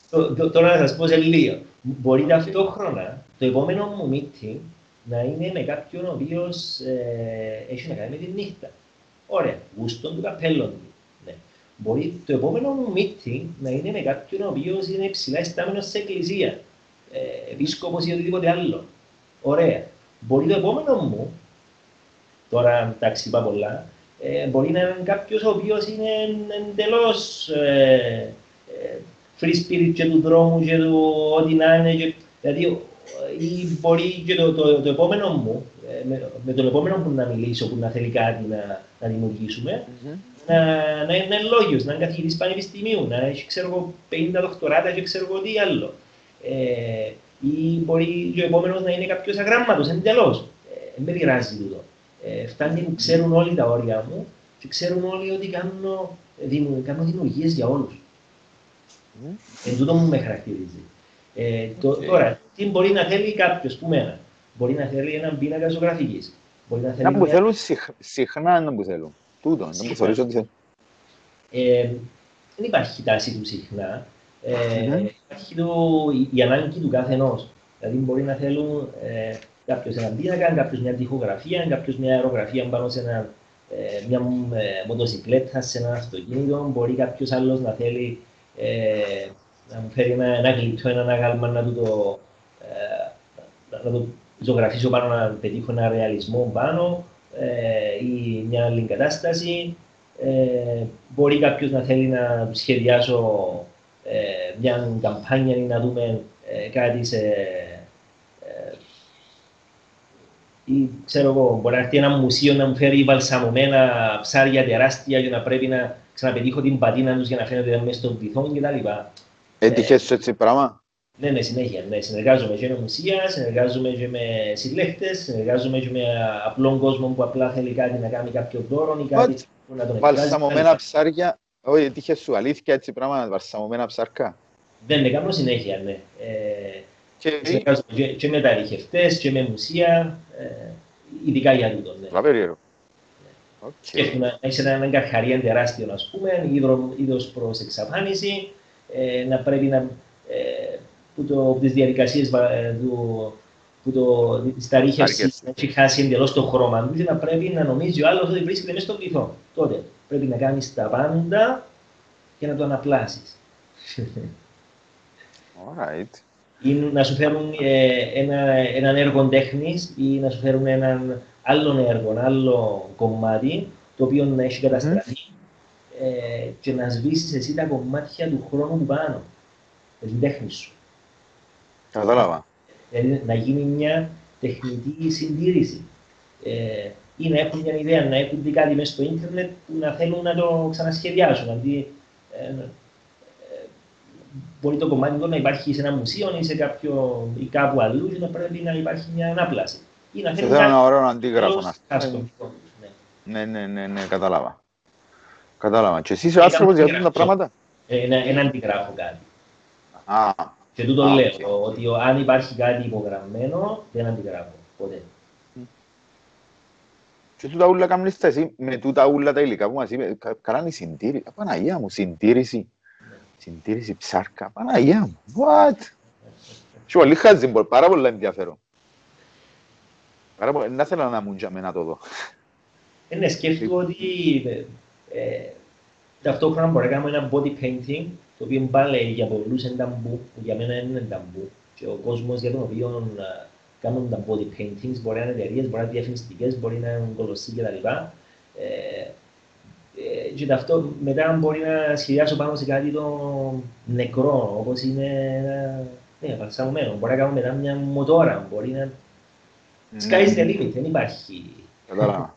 Τώρα να σας πω σε λίγο. Μπορεί ταυτόχρονα το επόμενο μου meeting να είναι με κάποιον ο οποίος ε, έχει να κάνει με τη νύχτα. Ωραία, γούστον του καπέλων του. Ναι. Μπορεί το επόμενο μου meeting να είναι με κάποιον ο οποίος είναι ψηλά ειστάμενο σε εκκλησία, ε, επίσκοπος ή οτιδήποτε άλλο. Ωραία. Μπορεί το επόμενο μου, τώρα εντάξει είπα πολλά, ε, μπορεί να είναι κάποιος ο οποίος είναι εντελώς ε, ε, free spirit και του δρόμου και του ό,τι να είναι. Και, δηλαδή ή μπορεί και το, το, το επόμενο μου, ε, με, με τον επόμενο που να μιλήσω, που να θέλει κάτι να, να δημιουργήσουμε, mm-hmm. να, να είναι λόγιος, να είναι καθηγητής πανεπιστημίου, να έχει ξέρω 50 δοκτοράτα και ξέρω εγώ τι άλλο. Ε, ή μπορεί και ο επόμενος να είναι κάποιος αγράμματος εντελώς. Ε, με πειράζει τούτο. Ε, φτάνει που ξέρουν όλοι τα όρια μου και ξέρουν όλοι ότι κάνω, κάνω δημιουργίες για όλους. Mm. Εν τούτο μου με χαρακτηρίζει. Ε, το, okay. Τώρα, τι μπορεί να θέλει κάποιος που μένα; Μπορεί να θέλει έναν πίνακα ζωγραφικής. Μπορεί να θέλει. Να που θέλουν συχνά να που θέλουν. Τούτο, να που θεωρήσω ότι θέλουν. Ε, δεν υπάρχει τάση του συχνά. Ε, mm-hmm. Υπάρχει το, η, η ανάγκη του καθενός. Δηλαδή, μπορεί να θέλουν ε, κάποιος έναν πίνακα, κάποιος μια τυχογραφία, κάποιος μια αερογραφία πάνω σε ένα, ε, μια ε, μοτοσυκλέτα, σε ένα αυτοκίνητο. Μπορεί κάποιος άλλος να θέλει ε, να μου φέρει ένα, ένα γλυπτό, ένα αγάλμα να του το, ε, να το ζωγραφίσω πάνω, να πετύχω ένα ρεαλισμό πάνω ε, ή μια άλλη κατάσταση. Ε, μπορεί κάποιος να θέλει να του σχεδιάσω ε, μια καμπάνια ή να δούμε ε, κάτι σε. Ε, ή ξέρω εγώ, μπορεί να έρθει ένα μουσείο να μου φέρει βαλσαμωμένα ψάρια τεράστια για να πρέπει να ξαναπετύχω την πατίνα τους για να φαίνεται μέσα στον βυθό κτλ. Έτυχες σου έτσι πράγμα; Ναι, ναι, συνέχεια. Ναι. Συνεργάζομαι και με μουσεία, συνεργάζομαι και με συλλέκτες, συνεργάζομαι και με απλόν κόσμο που απλά θέλει κάτι να κάνει κάποιο δώρο ή κάτι που να τον εκφράζει. Βαλσαμωμένα ψάρια, όχι, έτυχες σου αλήθεια έτσι πράγμα, βαλσαμωμένα ψάρκα; Δεν, ναι, κάνω συνέχεια, ναι. Ε, και... Συνεργάζομαι και, και με τα ρηχευτές και με μουσεία, ε, ειδικά για τούτο. Ναι. Λαβερίρο. Okay. Σκέφτομαι να έχεις έναν καρχαρία τεράστιο, ας πούμε, είδος προς εξαφάνιση, ε, να πρέπει να, ε, που, το, που τις διαδικασίες ε, του, που το, της ταρίχευσης να έχει χάσει εντελώς το χρώμα τους και να πρέπει να νομίζει ο άλλος ότι βρίσκεται μέσα στον βυθό. Τότε πρέπει να κάνεις τα πάντα και να το αναπλάσεις. Alright. Ή να σου φέρουν ε, ένα, έναν έργο τέχνης ή να σου φέρουν έναν άλλο έργο, άλλο κομμάτι το οποίο να έχει καταστραφεί ε, και να σβήσεις εσύ τα κομμάτια του χρόνου του πάνω, με την τέχνη σου. Κατάλαβα. Δηλαδή να γίνει μια τεχνητή συντήρηση. Ε, ή να έχουν μια ιδέα, να έχουν δει κάτι μέσα στο ίντερνετ που να θέλουν να το ξανασχεδιάσουν. Αντί, ε, ε, μπορεί το κομμάτι του να υπάρχει σε ένα μουσείο ή, σε κάποιο, ή κάπου αλλού και να πρέπει να υπάρχει μια ανάπλαση. Ή να θέλουν ένα ωραίο αντίγραφο. Ναι, ναι, ναι, ναι, κατάλαβα. Κατάλαβα. Και εσύ είσαι άνθρωπος για αυτά τα πράγματα; Ένα, ένα αντιγράφω κάτι. Α. Και τούτο λέω, okay. ότι αν υπάρχει κάτι υπογραμμένο, δεν αντιγράφω ποτέ. Και τούτα ούλα κάνεις τα εσύ με τούτα ούλα τα υλικά που μας είπε, κάνανε συντήρηση. Παναγία μου, συντήρηση. Συντήρηση ψάρκα. Παναγία μου. What? Και πολύ χάζει, πάρα πολύ ενδιαφέρον. Πάρα πολύ, να θέλω να μου για να το δω. Ε, ναι, σκέφτομαι ότι ε, ταυτόχρονα μπορεί να κάνουμε ένα body painting, το οποίο πάλι για πολλούς είναι ταμπού, που για μένα είναι ταμπού. Και ο κόσμος για τον οποίο κάνουν τα body paintings, μπορεί να είναι εταιρείες, μπορεί να είναι διαφημιστικές, μπορεί να είναι κολοσσί κτλ. Ε, ε, και αυτό μετά μπορεί να σχεδιάσω πάνω σε κάτι το νεκρό, όπως είναι ένα ναι, παλσαμωμένο. Μπορεί να κάνω μετά μια μοτόρα, μπορεί να... Sky's the limit, δεν υπάρχει. Κατάλαβα.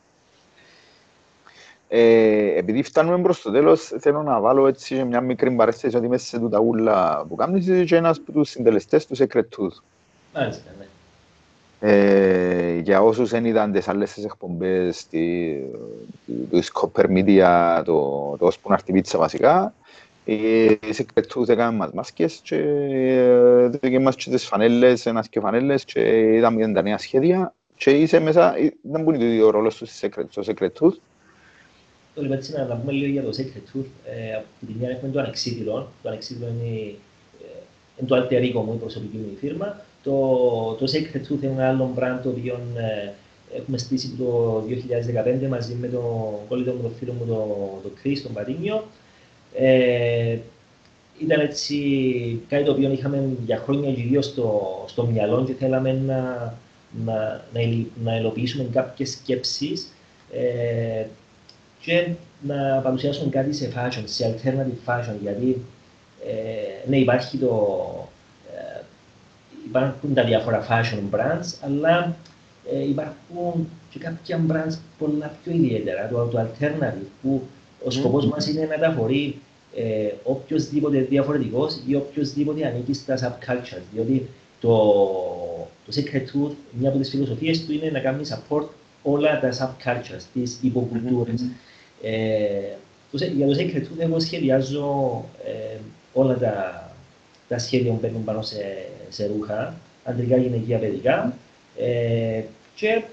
Ε, επειδή φτάνουμε προς το τέλος, θέλω να βάλω έτσι μια μικρή παρέσταση ότι μέσα σε τούτα ούλα που κάνεις και ένας από τους συντελεστές του Secret Tooth. Μάλιστα, ναι. Ε, για όσους δεν είδαν τις άλλες τις εκπομπές του Scopper Media, το, το ώσπου να έρθει πίτσα βασικά, οι Secret Tooth έκαναν μας μάσκες και έκαναν μας και τις φανέλες, ένας και φανέλες και είδαμε τα νέα σχέδια και είσαι μέσα, δεν μπορεί ο ρόλος τους στο Secret Tooth Λοιπόν, έτσι να πούμε λίγο για το Secret Tooth. Ε, από τη μια έχουμε το ανεξίδηλο. Το ανεξίδηλο είναι, ε, είναι το alter ego μου, η προσωπική μου φίρμα. Το, το Secret Tooth είναι ένα άλλο brand το οποίο ε, έχουμε στήσει το 2015 μαζί με τον κόλλητο μου, τον φίλο μου, τον το Chris, τον Πατίνιο. Ε, ήταν έτσι κάτι το οποίο είχαμε για χρόνια γύρω στο, στο μυαλό και θέλαμε να, να, να, να υλοποιήσουμε κάποιες σκέψεις ε, και να παρουσιάσουν κάτι σε fashion, σε alternative fashion, γιατί ε, ναι, υπάρχει το, ε, υπάρχουν τα διάφορα fashion brands, αλλά ε, υπάρχουν και κάποια brands πολλά πιο ιδιαίτερα, το, το alternative, που ο σκοπός mm. μας είναι να τα φορεί ε, οποιοδήποτε διαφορετικός ή οποιοδήποτε ανήκει στα subcultures, διότι το, το Secret Tooth, μια από τις φιλοσοφίες του είναι να κάνει support όλα τα subcultures, τις υποκουλτούρες. Mm-hmm. Ε, για το Sacred Tooth εγώ σχεδιάζω ε, όλα τα, τα σχέδια που παίρνουν πάνω σε, σε ρούχα, αντρικά, γυναικεία, παιδικά ε, και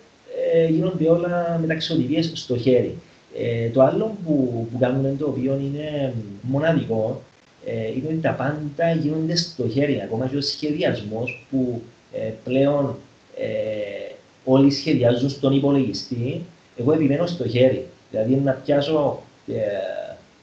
ε, γίνονται όλα με ταξιοδηγίες στο χέρι. Ε, το άλλο που, που κάνουμε το οποίο είναι μοναδικό ε, είναι ότι τα πάντα γίνονται στο χέρι, ακόμα και ο σχεδιασμός που ε, πλέον ε, όλοι σχεδιάζουν στον υπολογιστή, εγώ επιμένω στο χέρι. Δηλαδή να πιάσω ε,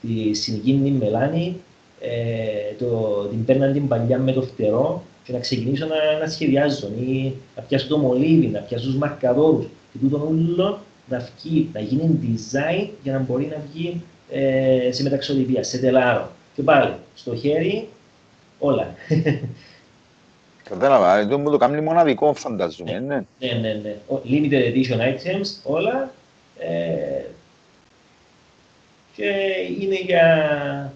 τη συνοικίνη μελάνη, ε, το, την παίρναν την παλιά με το φτερό και να ξεκινήσω να, να σχεδιάζω ή να πιάσω το μολύβι, να πιάσω τους μαρκαδόρους και τούτο όλο να, βγει, να γίνει design για να μπορεί να βγει ε, σε μεταξοδηπία, σε τελάρο. Και πάλι, στο χέρι, όλα. Κατάλαβα, αυτό μου το κάνει μοναδικό φαντάζομαι, ναι. Ναι, ναι, ναι. Limited edition items, όλα. Ε, και είναι για,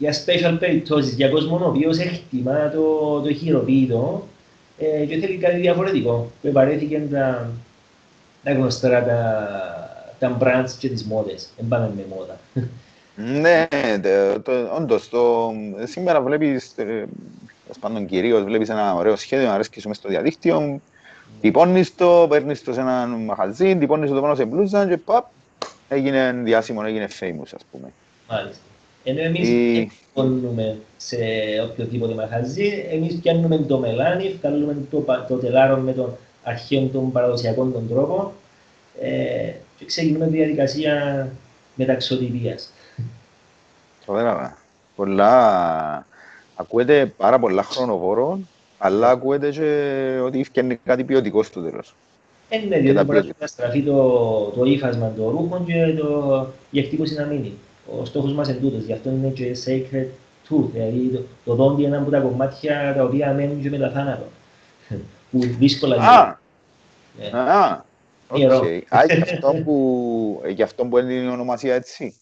για special περιπτώσεις, για κόσμο ο οποίος εκτιμά το, το χειροποίητο ε, και θέλει κάτι διαφορετικό. Που επαρέθηκε τα, τα γνωστά τα, τα brands και τις μόδες. Δεν πάμε με μόδα. Ναι, όντως, το, σήμερα βλέπεις, ε, πάντων κυρίως βλέπεις ένα ωραίο σχέδιο, αρέσκεις σου μες στο διαδίκτυο, τυπώνεις το, παίρνεις το σε ένα μαχαζί, τυπώνεις το πάνω σε μπλούζα και παπ, έγινε διάσημο, έγινε famous, ας πούμε. Μάλιστα. Ενώ εμείς η... δεν σε οποιοδήποτε μαχαζί, εμείς πιάνουμε το μελάνι, βγάλουμε το, το τελάρο με τον αρχαίο των παραδοσιακών των τρόπων ε, και ξεκινούμε τη διαδικασία μεταξωτηπίας. Ωραία. Πολλά... Ακούεται πάρα πολλά χρονοβόρο, αλλά ακούεται και ότι φτιάχνει κάτι ποιοτικό στο τέλος. Ε, ναι, διότι μπορεί να στραφεί το, το ύφασμα των ρούχων και το, η εκτύπωση να μείνει. Ο στόχος μας είναι τούτος, γι' αυτό είναι και sacred tooth, δηλαδή το, το δόντι είναι ένα από τα κομμάτια τα οποία μένουν και μετά θάνατο. που δύσκολα γίνονται. Α, οκ. Α, γι' αυτό που, γι' αυτό που είναι η ονομασία έτσι.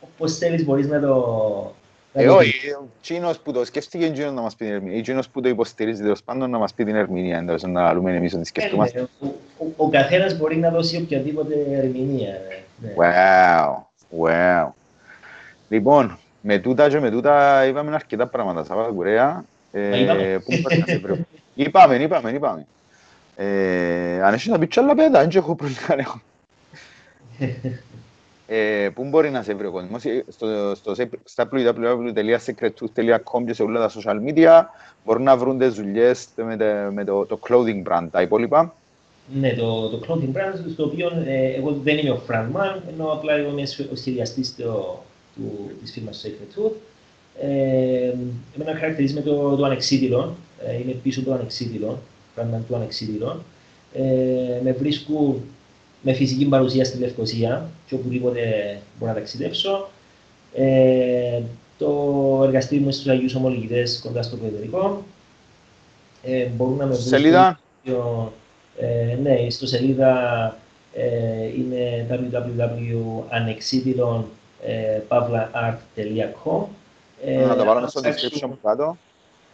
Όπως θέλεις μπορείς να το, ε, όχι, ο Τζείνος που το σκέφτηκε είναι να μας πει την ερμηνεία. Ο Τζείνος που το υποστηρίζει τέλος πάντων να μας πει την ερμηνεία, εντός να λαλούμε εμείς ότι σκεφτούμαστε. Ε, ο, ο, ο καθένας μπορεί να δώσει οποιαδήποτε ερμηνεία. Ναι. Wow, wow. Λοιπόν, με τούτα και με τούτα είπαμε αρκετά πράγματα, Σαββάτα Κουρέα. Ε, είπαμε. είπαμε, είπαμε, είπαμε. Ε, αν έχεις να πεις άλλα πέτα, δεν έχω πρόβλημα. Ε, πού μπορεί να σε βρει ο κόσμος, ε, στο, στο, στα www.secrettooth.com και σε όλα τα social media μπορούν να βρουν τις δουλειές με, με το, το clothing brand, τα υπόλοιπα. Ναι, το, το clothing brand, στο οποίο ε, εγώ δεν είμαι ο frontman, ενώ απλά είμαι ο σχεδιαστής το, του, της φίρμας Sacred Tooth. Ε, εμένα χαρακτηρίζει με το, το ανεξίδηλο, ε, είμαι πίσω το ανεξίδηλο, frontman του ανεξίδηλο. Ε, με βρίσκουν με φυσική παρουσία στη Λευκοσία και οπουδήποτε μπορώ να ταξιδέψω. Ε, το εργαστήριο μου στους Αγίους Ομολογητές κοντά στο Προεδρικό. Ε, μπορούν να με βρουν Σελίδα; Στο, ε, ναι, στο σελίδα ε, είναι www.anexidilon.pavlaart.com ε, Να το βάλουμε στο description που κάτω.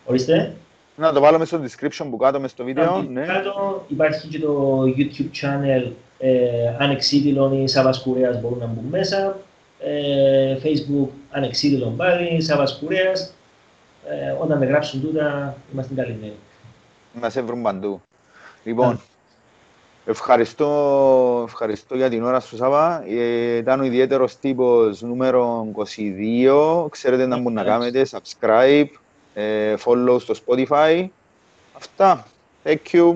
Ορίστε. Να το βάλουμε στο description που κάτω μες στο βίντεο. Ναι. Κάτω υπάρχει και το YouTube channel ε, ανεξίδηλον ή Σάββας Κουρέας μπορούν να μπουν μέσα. Ε, Facebook ανεξίδηλον πάλι, Σάββας Κουρέας. Ε, όταν με γράψουν τούτα, είμαστε καλυμμένοι. Μας έβρουν παντού. Λοιπόν, ευχαριστώ, ευχαριστώ για την ώρα σου, Σάβα. Ε, ήταν ο ιδιαίτερος τύπος νούμερο 22. Ξέρετε να μπορούν να κάνετε, subscribe, ε, follow στο Spotify. Αυτά. Thank you.